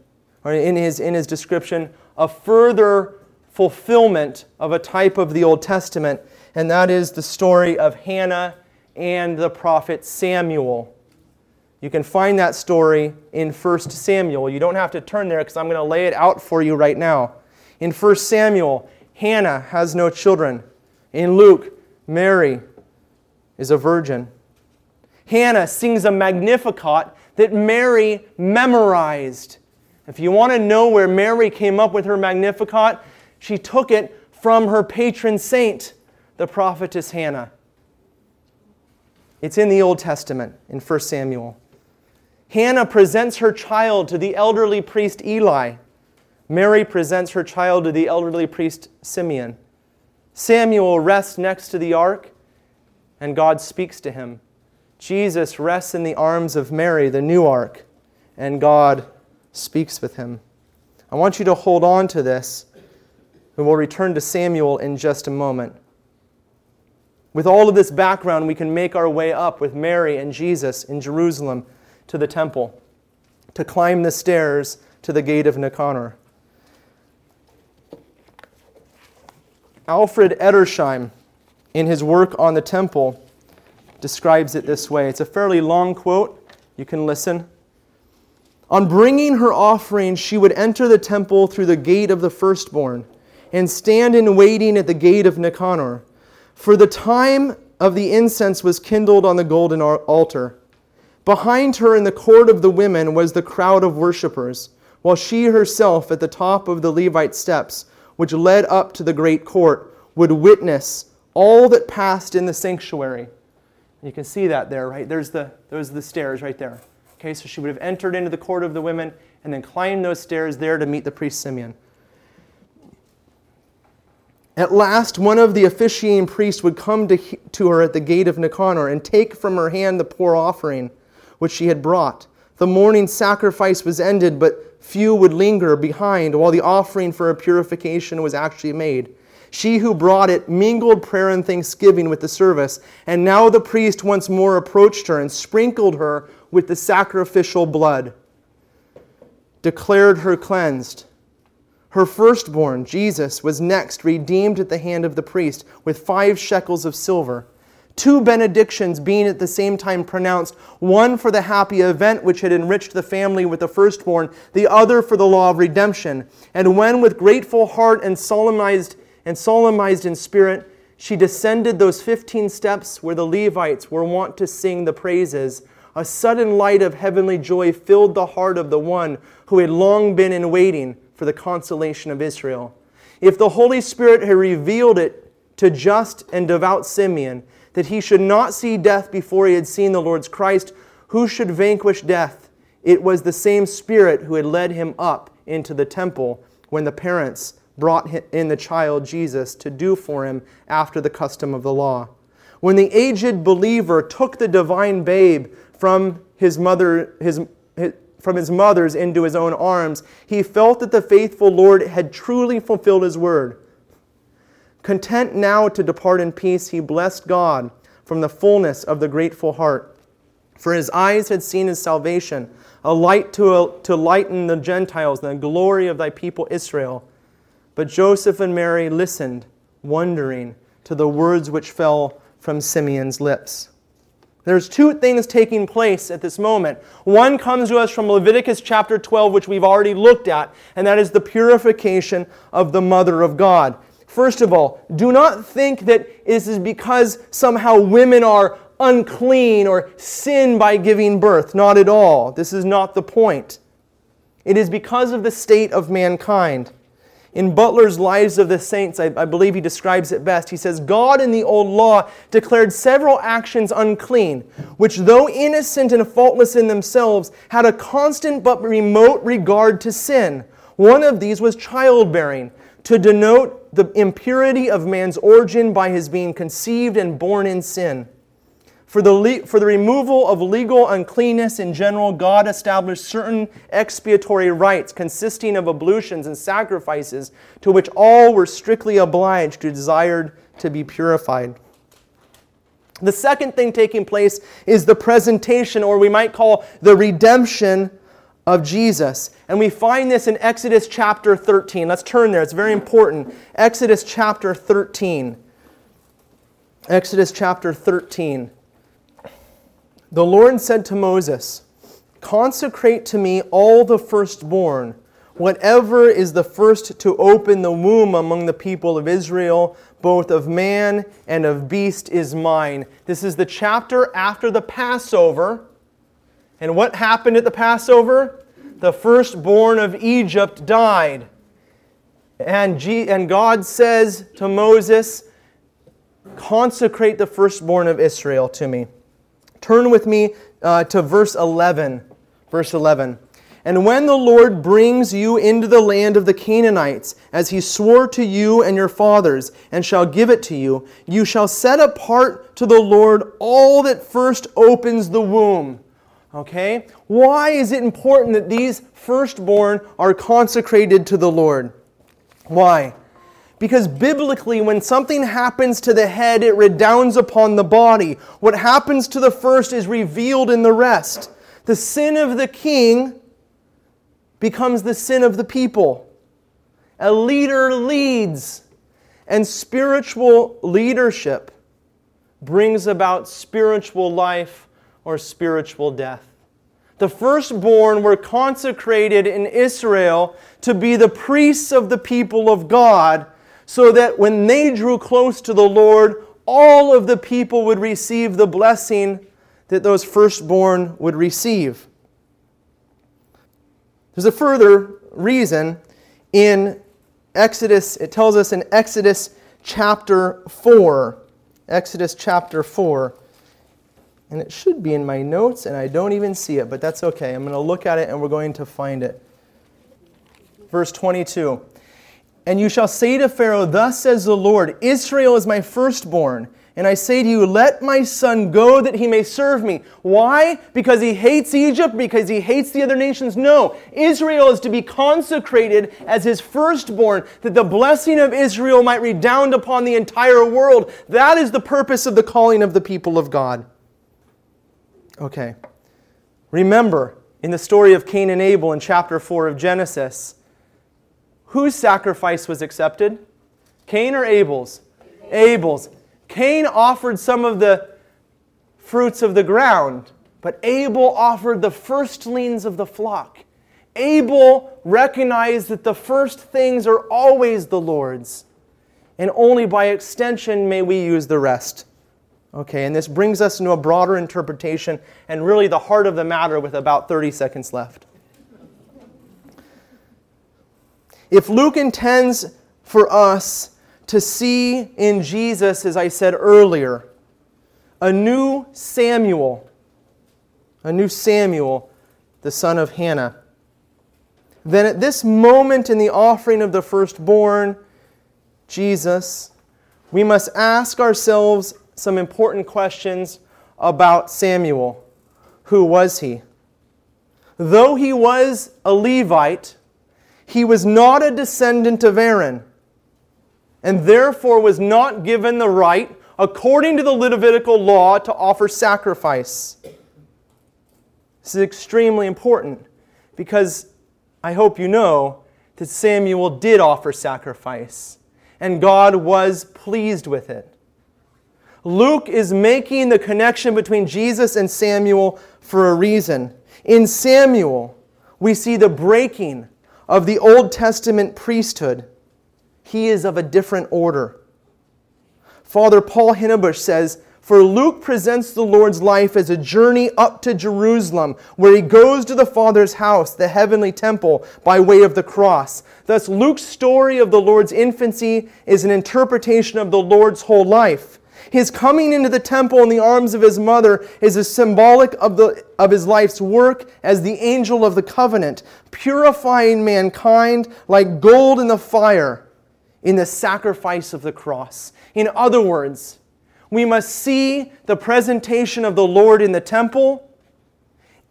or in his, in his description, a further fulfillment of a type of the Old Testament, and that is the story of Hannah and the prophet Samuel. You can find that story in 1 Samuel. You don't have to turn there because I'm going to lay it out for you right now. In 1 Samuel, Hannah has no children. In Luke, Mary is a virgin. Hannah sings a Magnificat that Mary memorized. If you want to know where Mary came up with her Magnificat, she took it from her patron saint, the prophetess Hannah. It's in the Old Testament, in 1 Samuel. Hannah presents her child to the elderly priest Eli. Mary presents her child to the elderly priest Simeon. Samuel rests next to the ark, and God speaks to him. Jesus rests in the arms of Mary, the new ark, and God speaks with him. I want you to hold on to this, and we'll return to Samuel in just a moment. With all of this background, we can make our way up with Mary and Jesus in Jerusalem to the temple, to climb the stairs to the gate of Nicanor. Alfred Edersheim, in his work on the temple, describes it this way. It's a fairly long quote. You can listen. On bringing her offering, she would enter the temple through the gate of the firstborn and stand in waiting at the gate of Nicanor for the time of the incense was kindled on the golden altar. Behind her in the court of the women was the crowd of worshippers, while she herself at the top of the Levite steps, which led up to the great court, would witness all that passed in the sanctuary. You can see that there, right? There's the, those are the stairs right there. Okay, so she would have entered into the court of the women and then climbed those stairs there to meet the priest Simeon. At last, one of the officiating priests would come to, to her at the gate of Nicanor and take from her hand the poor offering which she had brought. The morning sacrifice was ended, but few would linger behind while the offering for a purification was actually made. She who brought it mingled prayer and thanksgiving with the service, and now the priest once more approached her and sprinkled her with the sacrificial blood, declared her cleansed her firstborn, Jesus, was next redeemed at the hand of the priest with five shekels of silver. Two benedictions being at the same time pronounced, one for the happy event which had enriched the family with the firstborn, the other for the law of redemption. And when with grateful heart and solemnized and solemnized in spirit, she descended those 15 steps where the Levites were wont to sing the praises, a sudden light of heavenly joy filled the heart of the one who had long been in waiting for the consolation of Israel. If the Holy Spirit had revealed it to just and devout Simeon, that he should not see death before he had seen the Lord's Christ, who should vanquish death? It was the same Spirit who had led him up into the temple when the parents brought in the child Jesus to do for him after the custom of the law. When the aged believer took the divine babe from his mother, his, his from his mother's into his own arms, he felt that the faithful Lord had truly fulfilled his word. Content now to depart in peace, he blessed God from the fullness of the grateful heart. For his eyes had seen his salvation, a light to, to lighten the Gentiles, and the glory of thy people Israel. But Joseph and Mary listened, wondering, to the words which fell from Simeon's lips. There's two things taking place at this moment. One comes to us from Leviticus chapter 12, which we've already looked at, and that is the purification of the Mother of God. First of all, do not think that this is because somehow women are unclean or sin by giving birth. Not at all. This is not the point. It is because of the state of mankind. In Butler's Lives of the Saints, I, I, believe he describes it best. He says, God in the old law declared several actions unclean, which, though innocent and faultless in themselves, had a constant but remote regard to sin. One of these was childbearing, to denote the impurity of man's origin by his being conceived and born in sin. For the, le- for the removal of legal uncleanness in general, God established certain expiatory rites consisting of ablutions and sacrifices to which all were strictly obliged who desired to be purified. The second thing taking place is the presentation, or we might call the redemption of Jesus. And we find this in Exodus chapter 13. Let's turn there, it's very important. Exodus chapter 13. Exodus chapter 13. The Lord said to Moses, Consecrate to me all the firstborn, whatever is the first to open the womb among the people of Israel, both of man and of beast, is mine. This is the chapter after the Passover. And what happened at the Passover? The firstborn of Egypt died. And, G- and God says to Moses, Consecrate the firstborn of Israel to me. Turn with me uh, to verse 11. Verse 11. And when the Lord brings you into the land of the Canaanites, as he swore to you and your fathers, and shall give it to you, you shall set apart to the Lord all that first opens the womb. Okay? Why is it important that these firstborn are consecrated to the Lord? Why? Because biblically, when something happens to the head, it redounds upon the body. What happens to the first is revealed in the rest. The sin of the king becomes the sin of the people. A leader leads, and spiritual leadership brings about spiritual life or spiritual death. The firstborn were consecrated in Israel to be the priests of the people of God so that when they drew close to the Lord, all of the people would receive the blessing that those firstborn would receive. There's a further reason in Exodus, it tells us in Exodus chapter 4. Exodus chapter 4. And it should be in my notes, and I don't even see it, but that's okay. I'm going to look at it and we're going to find it. Verse 22. And you shall say to Pharaoh, Thus says the Lord, Israel is my firstborn. And I say to you, Let my son go that he may serve me. Why? Because he hates Egypt? Because he hates the other nations? No. Israel is to be consecrated as his firstborn, that the blessing of Israel might redound upon the entire world. That is the purpose of the calling of the people of God. Okay. Remember, in the story of Cain and Abel in chapter 4 of Genesis, Whose sacrifice was accepted? Cain or Abel's? Abel's. Cain offered some of the fruits of the ground, but Abel offered the firstlings of the flock. Abel recognized that the first things are always the Lord's, and only by extension may we use the rest. Okay, and this brings us into a broader interpretation and really the heart of the matter with about 30 seconds left. If Luke intends for us to see in Jesus, as I said earlier, a new Samuel, a new Samuel, the son of Hannah, then at this moment in the offering of the firstborn, Jesus, we must ask ourselves some important questions about Samuel. Who was he? Though he was a Levite, he was not a descendant of Aaron, and therefore was not given the right, according to the Levitical law, to offer sacrifice. This is extremely important because I hope you know that Samuel did offer sacrifice and God was pleased with it. Luke is making the connection between Jesus and Samuel for a reason. In Samuel, we see the breaking of the Old Testament priesthood. He is of a different order. Father Paul Hinnebusch says, For Luke presents the Lord's life as a journey up to Jerusalem, where he goes to the Father's house, the heavenly temple, by way of the cross. Thus, Luke's story of the Lord's infancy is an interpretation of the Lord's whole life. His coming into the temple in the arms of his mother is a symbolic of, the, of his life's work as the angel of the covenant, purifying mankind like gold in the fire in the sacrifice of the cross. In other words, we must see the presentation of the Lord in the temple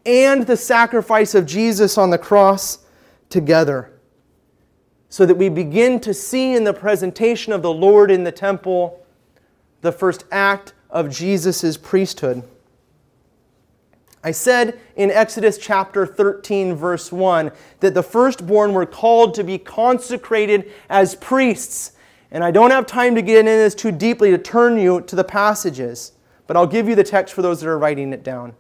and the sacrifice of Jesus on the cross together so that we begin to see in the presentation of the Lord in the temple the first act of Jesus' priesthood. I said in Exodus chapter 13, verse 1, that the firstborn were called to be consecrated as priests. And I don't have time to get into this too deeply to turn you to the passages, but I'll give you the text for those that are writing it down.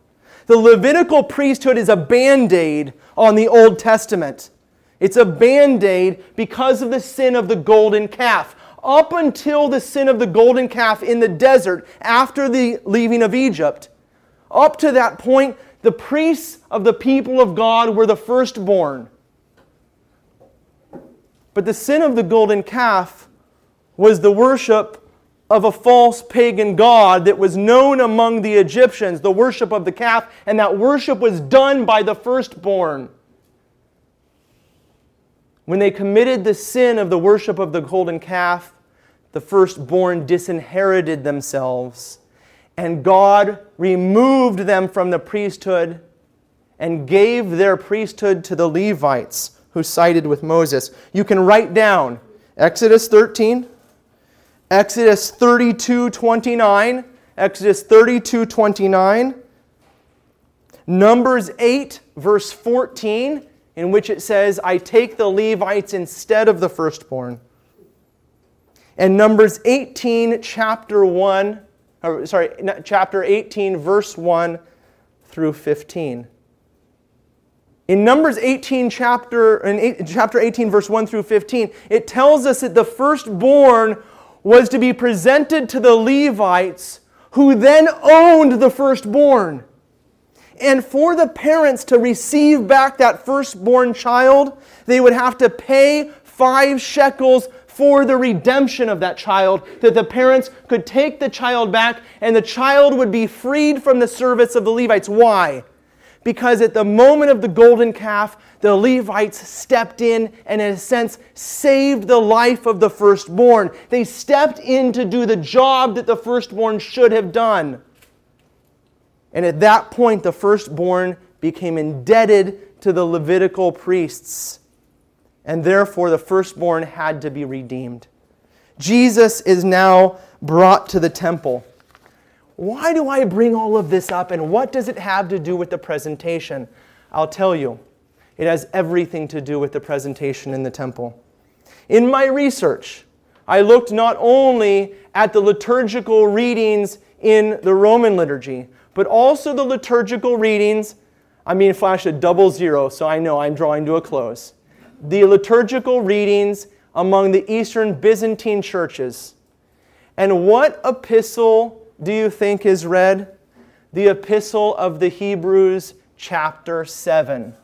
The Levitical priesthood is a band aid on the Old Testament. It's a band aid because of the sin of the golden calf up until the sin of the golden calf in the desert after the leaving of Egypt, up to that point, the priests of the people of God were the firstborn. But the sin of the golden calf was the worship of a false pagan god that was known among the Egyptians, the worship of the calf, and that worship was done by the firstborn. When they committed the sin of the worship of the golden calf, the firstborn disinherited themselves, and God removed them from the priesthood and gave their priesthood to the Levites who sided with Moses. You can write down Exodus 13, Exodus 32 29, Exodus 32 29, Numbers 8, verse 14 in which it says, I take the Levites instead of the firstborn. And Numbers 18, chapter 1, or sorry, chapter 18, verse 1 through 15. In Numbers 18, chapter, in chapter 18, verse 1 through 15, it tells us that the firstborn was to be presented to the Levites, who then owned the firstborn. And for the parents to receive back that firstborn child, they would have to pay five shekels for the redemption of that child, that the parents could take the child back and the child would be freed from the service of the Levites. Why? Because at the moment of the golden calf, the Levites stepped in and, in a sense, saved the life of the firstborn. They stepped in to do the job that the firstborn should have done. And at that point, the firstborn became indebted to the Levitical priests, and therefore the firstborn had to be redeemed. Jesus is now brought to the temple. Why do I bring all of this up, and what does it have to do with the presentation? I'll tell you. It has everything to do with the presentation in the temple. In my research, I looked not only at the liturgical readings in the Roman liturgy, but also the liturgical readings. I mean, flash a double zero, so I know I'm drawing to a close. The liturgical readings among the Eastern Byzantine churches. And what epistle do you think is read? The epistle of the Hebrews, chapter 7.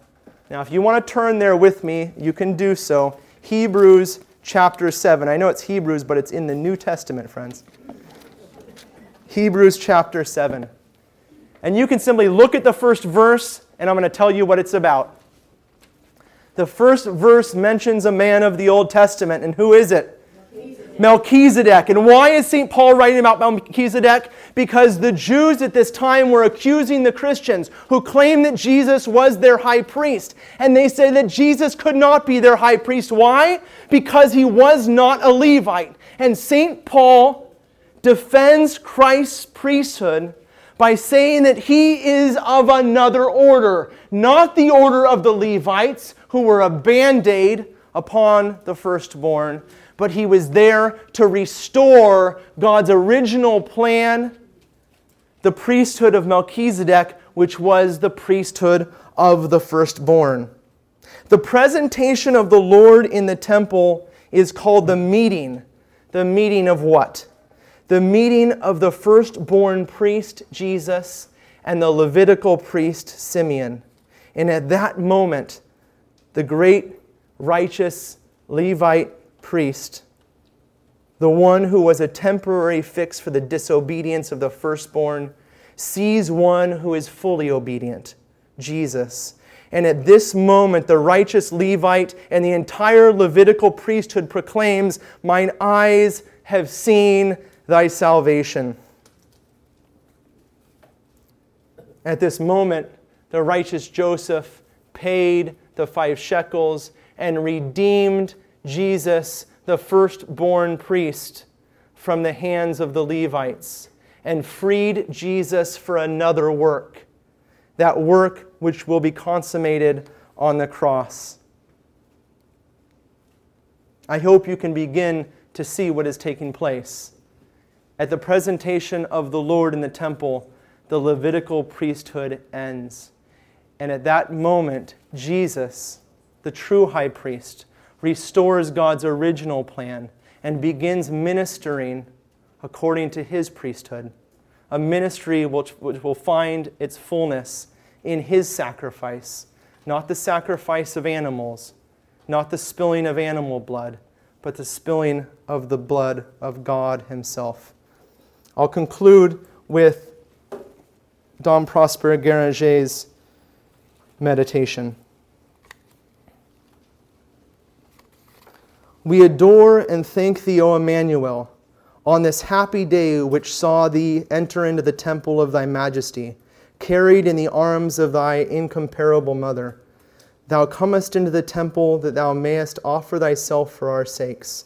Now, if you want to turn there with me, you can do so. Hebrews chapter 7. I know it's Hebrews, but it's in the New Testament, friends. Hebrews chapter 7. And you can simply look at the first verse, and I'm going to tell you what it's about. The first verse mentions a man of the Old Testament, and who is it? Melchizedek. Melchizedek. And why is St. Paul writing about Melchizedek? Because the Jews at this time were accusing the Christians who claimed that Jesus was their high priest. And they say that Jesus could not be their high priest. Why? Because he was not a Levite. And St. Paul defends Christ's priesthood by saying that he is of another order, not the order of the Levites, who were a band aid upon the firstborn, but he was there to restore God's original plan, the priesthood of Melchizedek, which was the priesthood of the firstborn. The presentation of the Lord in the temple is called the meeting. The meeting of what? The meeting of the firstborn priest, Jesus, and the Levitical priest, Simeon. And at that moment, the great righteous Levite priest, the one who was a temporary fix for the disobedience of the firstborn, sees one who is fully obedient, Jesus. And at this moment, the righteous Levite and the entire Levitical priesthood proclaims, Mine eyes have seen thy salvation. At this moment, the righteous Joseph paid the five shekels and redeemed Jesus, the firstborn priest, from the hands of the Levites and freed Jesus for another work, that work which will be consummated on the cross. I hope you can begin to see what is taking place. At the presentation of the Lord in the temple, the Levitical priesthood ends. And at that moment, Jesus, the true high priest, restores God's original plan and begins ministering according to his priesthood, a ministry which, which will find its fullness in his sacrifice, not the sacrifice of animals, not the spilling of animal blood, but the spilling of the blood of God himself. I'll conclude with Dom Prosper Guéranger's meditation. We adore and thank thee, O Emmanuel, on this happy day which saw thee enter into the temple of thy majesty, carried in the arms of thy incomparable mother. Thou comest into the temple that thou mayest offer thyself for our sakes.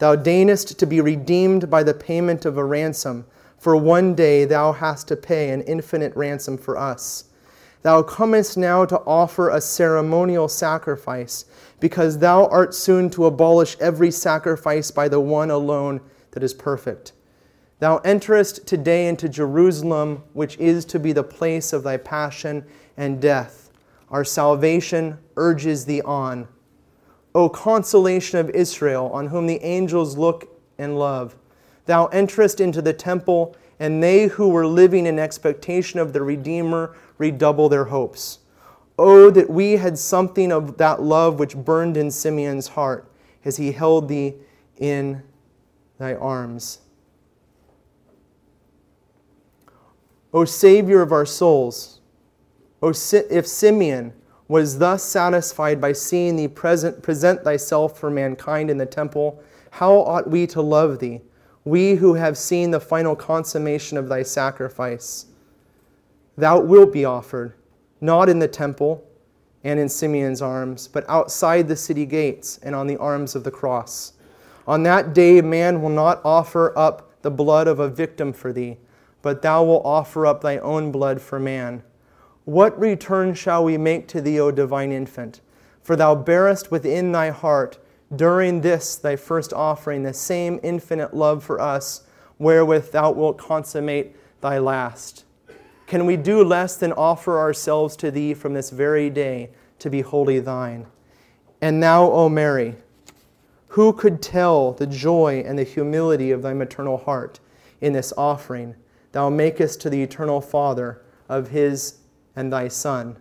Thou deignest to be redeemed by the payment of a ransom, for one day thou hast to pay an infinite ransom for us. Thou comest now to offer a ceremonial sacrifice, because thou art soon to abolish every sacrifice by the one alone that is perfect. Thou enterest today into Jerusalem, which is to be the place of thy passion and death. Our salvation urges thee on. O consolation of Israel, on whom the angels look and love, thou enterest into the temple, and they who were living in expectation of the Redeemer redouble their hopes. Oh, that we had something of that love which burned in Simeon's heart as he held thee in thy arms. O Savior of our souls, o if Simeon was thus satisfied by seeing thee present, present thyself for mankind in the temple, how ought we to love thee, we who have seen the final consummation of thy sacrifice? thou wilt be offered, not in the temple and in Simeon's arms, but outside the city gates and on the arms of the cross. On that day, man will not offer up the blood of a victim for thee, but thou wilt offer up thy own blood for man. What return shall we make to thee, O divine infant? For thou bearest within thy heart, during this thy first offering, the same infinite love for us, wherewith thou wilt consummate thy last. Can we do less than offer ourselves to thee from this very day to be wholly thine? And now, O Mary, who could tell the joy and the humility of thy maternal heart in this offering thou makest to the eternal Father of his and thy Son?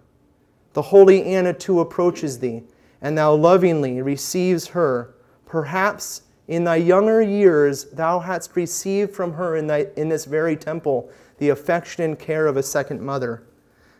The holy Anna too approaches thee, and thou lovingly receives her. Perhaps in thy younger years thou hadst received from her in, thy, in this very temple the affection and care of a second mother.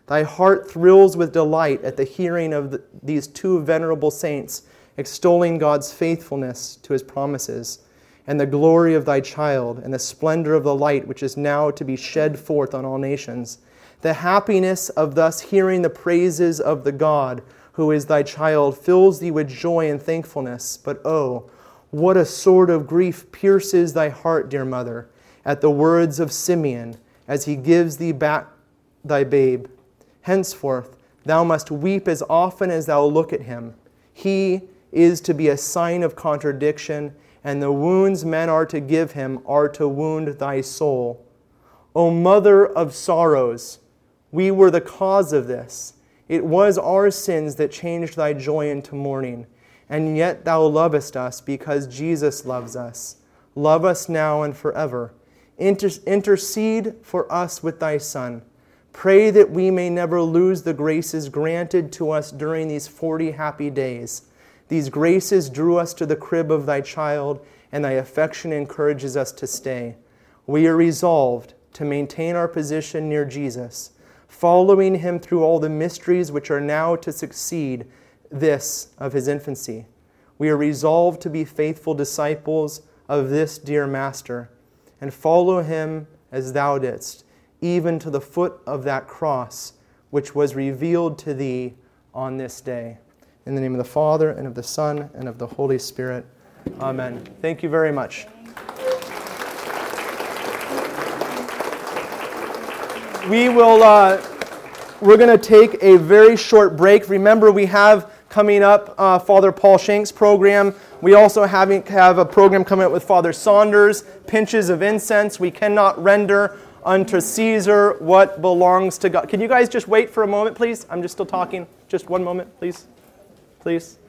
Thy heart thrills with delight at the hearing of the, these two venerable saints extolling God's faithfulness to his promises, and the glory of thy child, and the splendor of the light which is now to be shed forth on all nations. The happiness of thus hearing the praises of the God who is thy child fills thee with joy and thankfulness. But oh, what a sword of grief pierces thy heart, dear mother, at the words of Simeon as he gives thee back thy babe. Henceforth, thou must weep as often as thou look at him. He is to be a sign of contradiction, and the wounds men are to give him are to wound thy soul. O mother of sorrows, we were the cause of this. It was our sins that changed thy joy into mourning, and yet thou lovest us because Jesus loves us. Love us now and forever. Inter- intercede for us with thy Son. Pray that we may never lose the graces granted to us during these 40 happy days. These graces drew us to the crib of thy child, and thy affection encourages us to stay. We are resolved to maintain our position near Jesus, following him through all the mysteries which are now to succeed this of his infancy. We are resolved to be faithful disciples of this dear Master and follow him as thou didst, even to the foot of that cross which was revealed to thee on this day. In the name of the Father, and of the Son, and of the Holy Spirit. Amen. Thank you very much. We will, uh, we're going to take a very short break. Remember, we have coming up uh, Father Paul Shank's program. We also have, have a program coming up with Father Saunders, Pinches of Incense. We cannot render unto Caesar what belongs to God. Can you guys just wait for a moment, please? I'm just still talking. Just one moment, please. Please.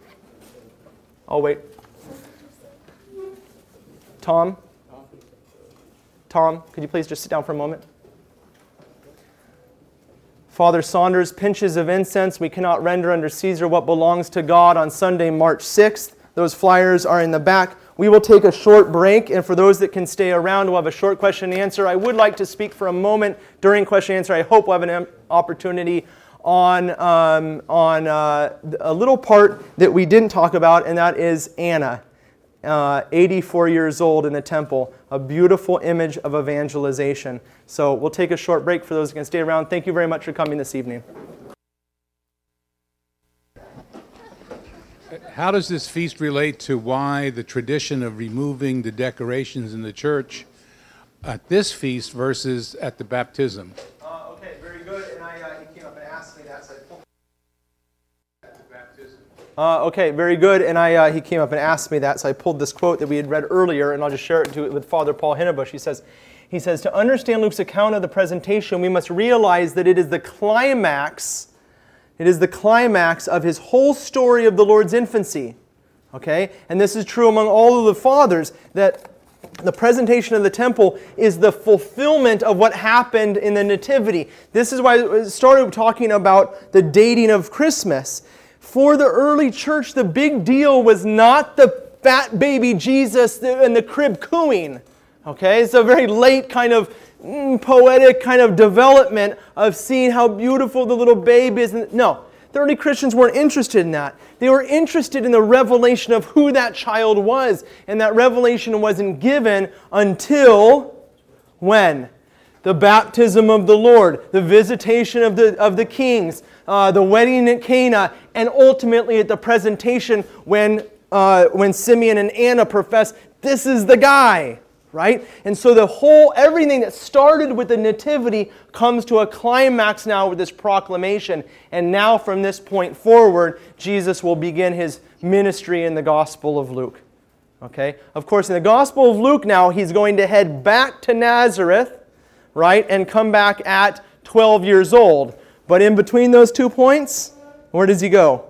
I'll wait. Tom? Tom, could you please just sit down for a moment? Father Saunders, pinches of incense. We cannot render under Caesar what belongs to God on Sunday, March 6th. Those flyers are in the back. We will take a short break, and for those that can stay around, we'll have a short question and answer. I would like to speak for a moment during question and answer. I hope we'll have an opportunity on, um, on uh, a little part that we didn't talk about, and that is Anna, uh, 84 years old in the temple, a beautiful image of evangelization. So we'll take a short break for those who can stay around. Thank you very much for coming this evening. How does this feast relate to why the tradition of removing the decorations in the church at this feast versus at the baptism? Uh, okay, very good. And I, uh, he came up and asked me that, so I pulled. Uh, okay, very good. And I, uh, he came up and asked me that, so I pulled this quote that we had read earlier, and I'll just share it to, with Father Paul Hinnebusch. He says, he says, to understand Luke's account of the presentation, we must realize that it is the climax it is the climax of his whole story of the Lord's infancy. Okay? And this is true among all of the fathers that the presentation of the temple is the fulfillment of what happened in the Nativity. This is why I started talking about the dating of Christmas. For the early church, the big deal was not the fat baby Jesus and the crib cooing. Okay? It's a very late kind of mm, poetic kind of development of seeing how beautiful the little babe is. No, the early Christians weren't interested in that. They were interested in the revelation of who that child was. And that revelation wasn't given until when? The baptism of the Lord, the visitation of the, of the kings, uh, the wedding at Cana, and ultimately at the presentation when, uh, when Simeon and Anna profess, This is the guy right? And so the whole, everything that started with the Nativity comes to a climax now with this proclamation. And now from this point forward, Jesus will begin his ministry in the Gospel of Luke. Okay? Of course, in the Gospel of Luke now, he's going to head back to Nazareth, right? And come back at 12 years old. But in between those two points, where does he go?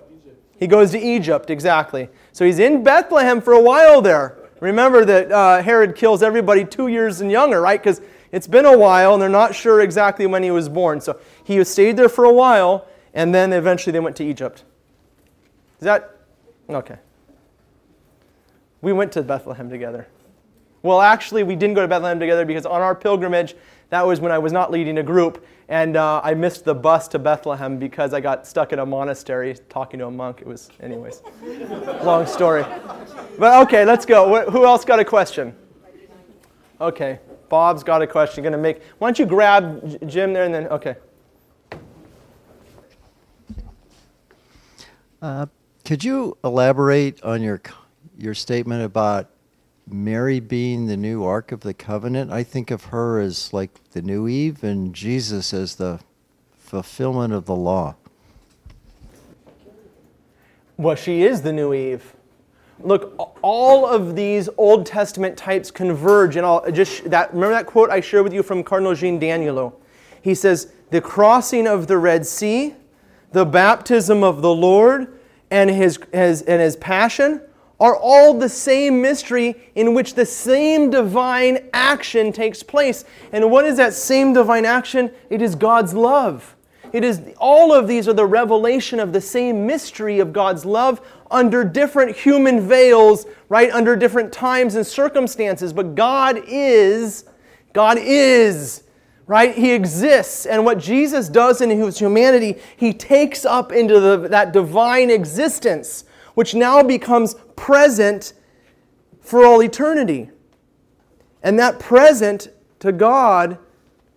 He goes to Egypt, exactly. So he's in Bethlehem for a while there. Remember that uh, Herod kills everybody two years and younger, right? Because it's been a while and they're not sure exactly when he was born. So he stayed there for a while and then eventually they went to Egypt. Is that okay? We went to Bethlehem together. Well, actually, we didn't go to Bethlehem together because on our pilgrimage, that was when I was not leading a group, and uh, I missed the bus to Bethlehem because I got stuck in a monastery talking to a monk. It was, anyways, *laughs* long story. But okay, let's go. Who else got a question? Okay, Bob's got a question. Going to make. Why don't you grab Jim there and then okay. Uh, could you elaborate on your your statement about Mary being the new Ark of the Covenant, I think of her as like the new Eve and Jesus as the fulfillment of the law. Well, she is the new Eve. Look, all of these Old Testament types converge, and I'll just that. Remember that quote I shared with you from Cardinal Jean Daniélou. He says, "The crossing of the Red Sea, the baptism of the Lord, and his, his and his passion are all the same mystery in which the same divine action takes place. And what is that same divine action? It is God's love." It is all of these are the revelation of the same mystery of God's love under different human veils, right? Under different times and circumstances. But God is, God is, right? He exists. And what Jesus does in his humanity, he takes up into the, that divine existence, which now becomes present for all eternity. And that present to God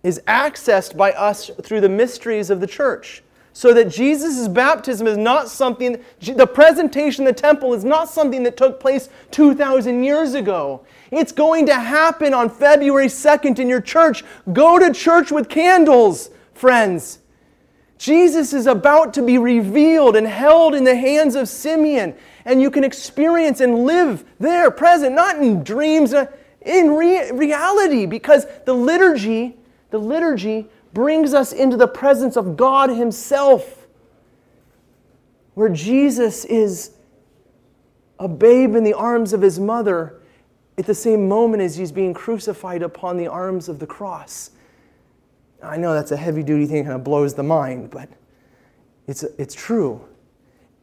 is accessed by us through the mysteries of the church. So that Jesus' baptism is not something, the presentation in the temple is not something that took place 2,000 years ago. It's going to happen on February 2nd in your church. Go to church with candles, friends. Jesus is about to be revealed and held in the hands of Simeon, and you can experience and live there, present, not in dreams, uh, in re- reality, because the liturgy the liturgy brings us into the presence of God Himself, where Jesus is a babe in the arms of His mother at the same moment as He's being crucified upon the arms of the cross. I know that's a heavy duty thing, kind of blows the mind, but it's, it's true.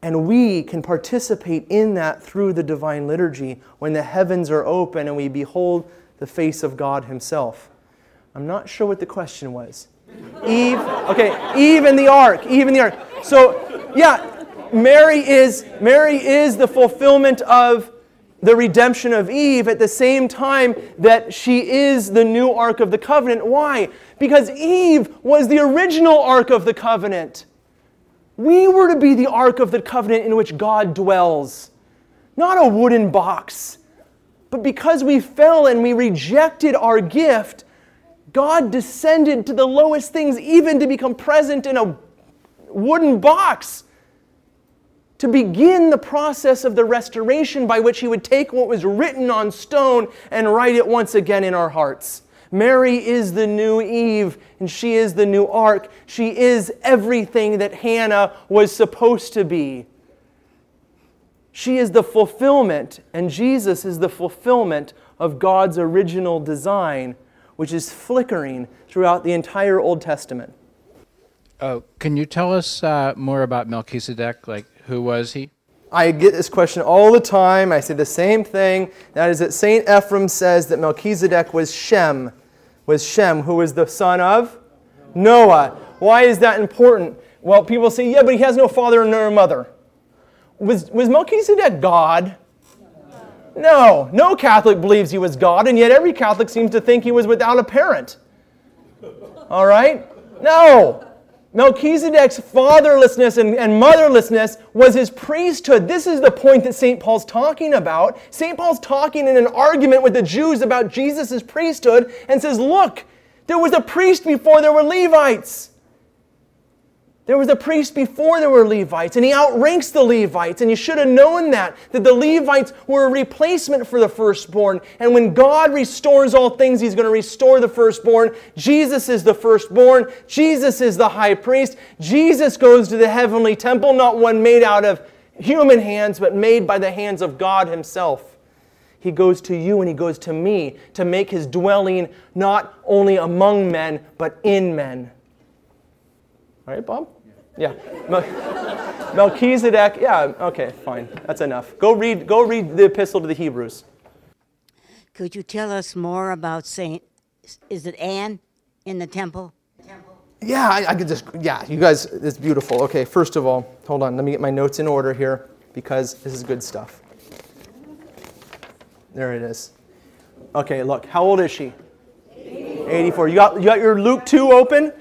And we can participate in that through the divine liturgy when the heavens are open and we behold the face of God Himself. I'm not sure what the question was. Eve, okay, Eve and the ark, Eve and the ark. So, yeah, Mary is Mary is the fulfillment of the redemption of Eve at the same time that she is the new ark of the covenant. Why? Because Eve was the original ark of the covenant. We were to be the ark of the covenant in which God dwells, not a wooden box. But because we fell and we rejected our gift, God descended to the lowest things, even to become present in a wooden box, to begin the process of the restoration by which He would take what was written on stone and write it once again in our hearts. Mary is the new Eve, and she is the new ark. She is everything that Hannah was supposed to be. She is the fulfillment, and Jesus is the fulfillment of God's original design which is flickering throughout the entire Old Testament. Oh, can you tell us uh, more about Melchizedek? Like, who was he? I get this question all the time. I say the same thing. That is that St. Ephrem says that Melchizedek was Shem, was Shem, who was the son of Noah. Why is that important? Well, people say, yeah, but he has no father nor mother. Was, was Melchizedek God? No, no Catholic believes he was God, and yet every Catholic seems to think he was without a parent. All right? No. Melchizedek's fatherlessness and, and, motherlessness was his priesthood. This is the point that St. Paul's talking about. St. Paul's talking in an argument with the Jews about Jesus' priesthood and says, Look, there was a priest before there were Levites. There was a priest before there were Levites, and he outranks the Levites, and you should have known that, that the Levites were a replacement for the firstborn. And when God restores all things, he's going to restore the firstborn. Jesus is the firstborn. Jesus is the high priest. Jesus goes to the heavenly temple, not one made out of human hands, but made by the hands of God himself. He goes to you and he goes to me to make his dwelling not only among men, but in men. All right, Bob? Yeah. Melchizedek, yeah, okay, fine. That's enough. Go read, go read the epistle to the Hebrews. Could you tell us more about Saint, is it Anne in the temple? Yeah, I, I could just, yeah, you guys, it's beautiful. Okay, first of all, hold on, let me get my notes in order here because this is good stuff. There it is. Okay, look, how old is she? 84. 84. You got, you got your Luke 2 open?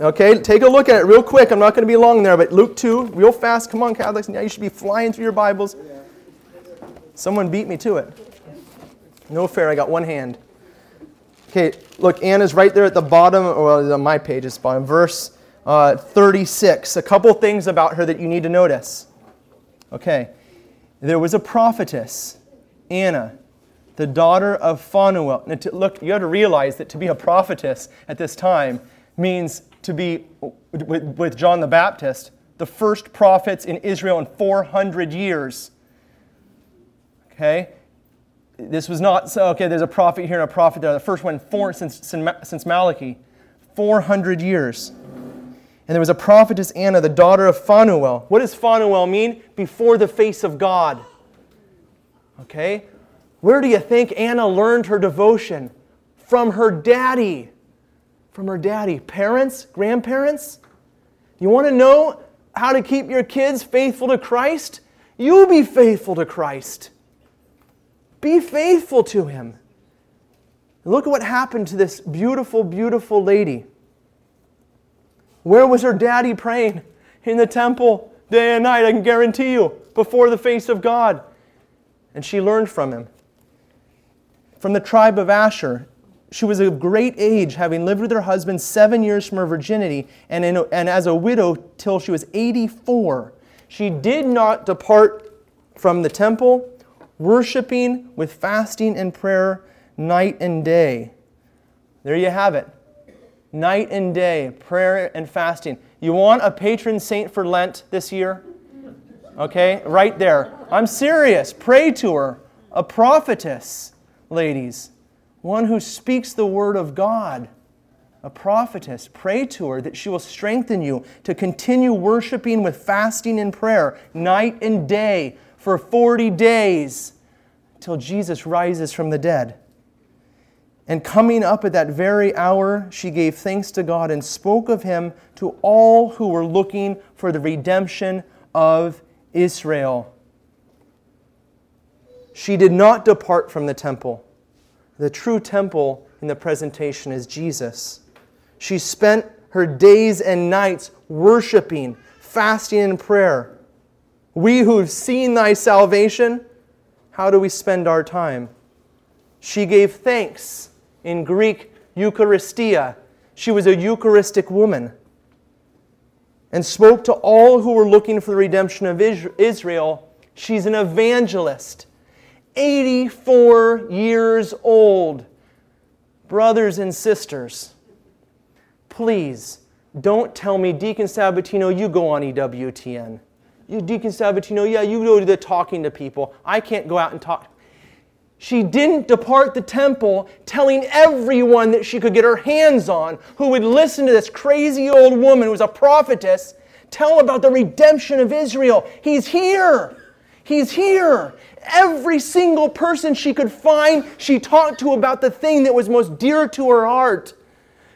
Okay, take a look at it real quick. I'm not going to be long there, but Luke 2, real fast. Come on, Catholics. Now you should be flying through your Bibles. Someone beat me to it. No fair, I got one hand. Okay, look, Anna's right there at the bottom, well, on my page, it's bottom, verse uh, 36. A couple things about her that you need to notice. Okay, there was a prophetess, Anna, the daughter of Phanuel. Now, to, look, you have to realize that to be a prophetess at this time means to be, with, with John the Baptist, the first prophets in Israel in 400 years. Okay? This was not, so, okay, there's a prophet here and a prophet there. The first one four, since, since Malachi. 400 years. And there was a prophetess Anna, the daughter of Phanuel. What does Phanuel mean? Before the face of God. Okay? Where do you think Anna learned her devotion? From her daddy. From her daddy. Parents? Grandparents? You want to know how to keep your kids faithful to Christ? You be faithful to Christ. Be faithful to Him. Look at what happened to this beautiful, beautiful lady. Where was her daddy praying? In the temple, day and night, I can guarantee you, before the face of God. And she learned from him. From the tribe of Asher, she was of great age, having lived with her husband seven years from her virginity, and, in, and as a widow till she was 84. She did not depart from the temple, worshiping with fasting and prayer night and day. There you have it. Night and day, prayer and fasting. You want a patron saint for Lent this year? Okay, right there. I'm serious. Pray to her. A prophetess, ladies one who speaks the word of God, a prophetess. Pray to her that she will strengthen you to continue worshiping with fasting and prayer night and day for 40 days till Jesus rises from the dead. And coming up at that very hour, she gave thanks to God and spoke of him to all who were looking for the redemption of Israel. She did not depart from the temple the true temple in the presentation is Jesus. She spent her days and nights worshiping, fasting, and prayer. We who've seen thy salvation, how do we spend our time? She gave thanks in Greek, Eucharistia. She was a Eucharistic woman and spoke to all who were looking for the redemption of Israel. She's an evangelist. 84 years old. Brothers and sisters, please don't tell me, Deacon Sabatino, you go on EWTN. You, Deacon Sabatino, yeah, you go to the talking to people. I can't go out and talk. She didn't depart the temple telling everyone that she could get her hands on who would listen to this crazy old woman who was a prophetess tell about the redemption of Israel. He's here. He's here. Every single person she could find, she talked to about the thing that was most dear to her heart.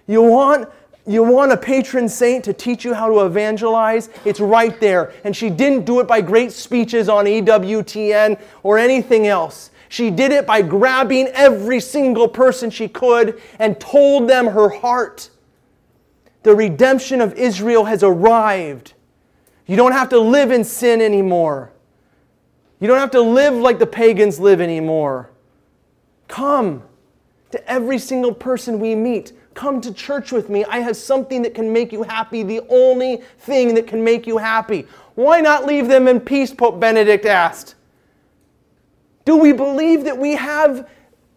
You want you want a patron saint to teach you how to evangelize? It's right there. And she didn't do it by great speeches on EWTN or anything else. She did it by grabbing every single person she could and told them her heart. The redemption of Israel has arrived. You don't have to live in sin anymore. You don't have to live like the pagans live anymore. Come to every single person we meet. Come to church with me. I have something that can make you happy, the only thing that can make you happy. Why not leave them in peace? Pope Benedict asked. Do we believe that we have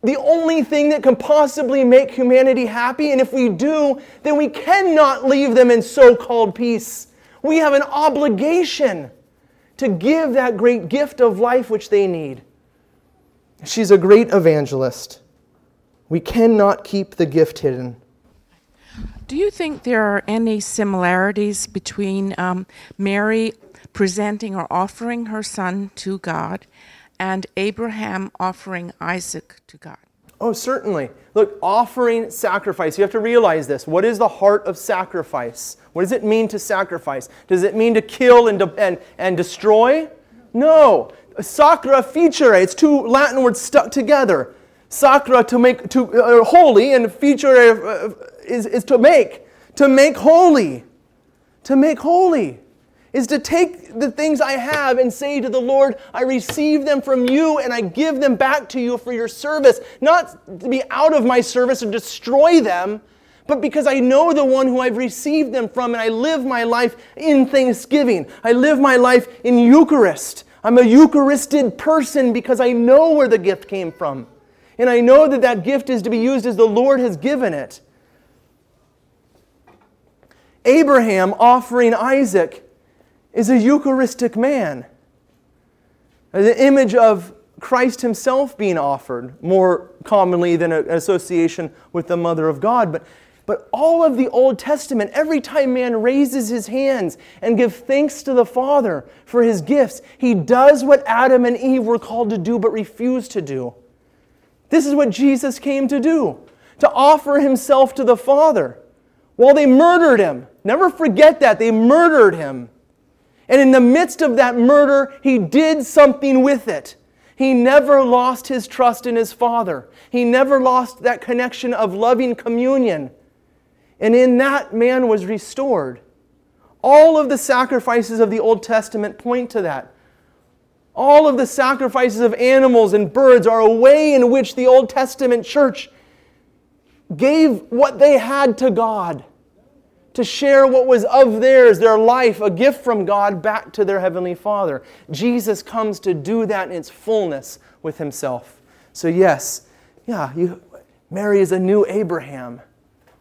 the only thing that can possibly make humanity happy? And if we do, then we cannot leave them in so called peace. We have an obligation to give that great gift of life which they need. She's a great evangelist. We cannot keep the gift hidden. Do you think there are any similarities between um, Mary presenting or offering her son to God and Abraham offering Isaac to God? Oh, certainly. Look, offering sacrifice, you have to realize this. What is the heart of sacrifice? What does it mean to sacrifice? Does it mean to kill and, de- and, and destroy? No. Sacra feature, it's two Latin words stuck together. Sacra to make to uh, holy, and feature uh, is, is to make. To make holy. To make holy. Is to take the things I have and say to the Lord, I receive them from you and I give them back to you for your service. Not to be out of my service and destroy them, but because I know the one who I've received them from and I live my life in thanksgiving. I live my life in Eucharist. I'm a Eucharisted person because I know where the gift came from. And I know that that gift is to be used as the Lord has given it. Abraham offering Isaac is a Eucharistic man. The image of Christ himself being offered, more commonly than an association with the Mother of God. But, but all of the Old Testament, every time man raises his hands and gives thanks to the Father for his gifts, he does what Adam and Eve were called to do but refused to do. This is what Jesus came to do to offer himself to the Father while they murdered him. Never forget that. They murdered him. And in the midst of that murder, he did something with it. He never lost his trust in his Father. He never lost that connection of loving communion. And in that, man was restored. All of the sacrifices of the Old Testament point to that. All of the sacrifices of animals and birds are a way in which the Old Testament church gave what they had to God to share what was of theirs, their life, a gift from God, back to their Heavenly Father. Jesus comes to do that in its fullness with Himself. So, yes, yeah, you, Mary is a new Abraham.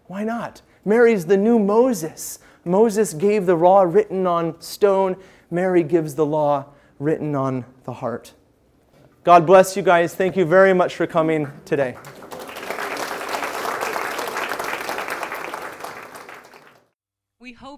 Why not? Mary is the new Moses. Moses gave the law written on stone, Mary gives the law written on the heart. God bless you guys. Thank you very much for coming today. We hope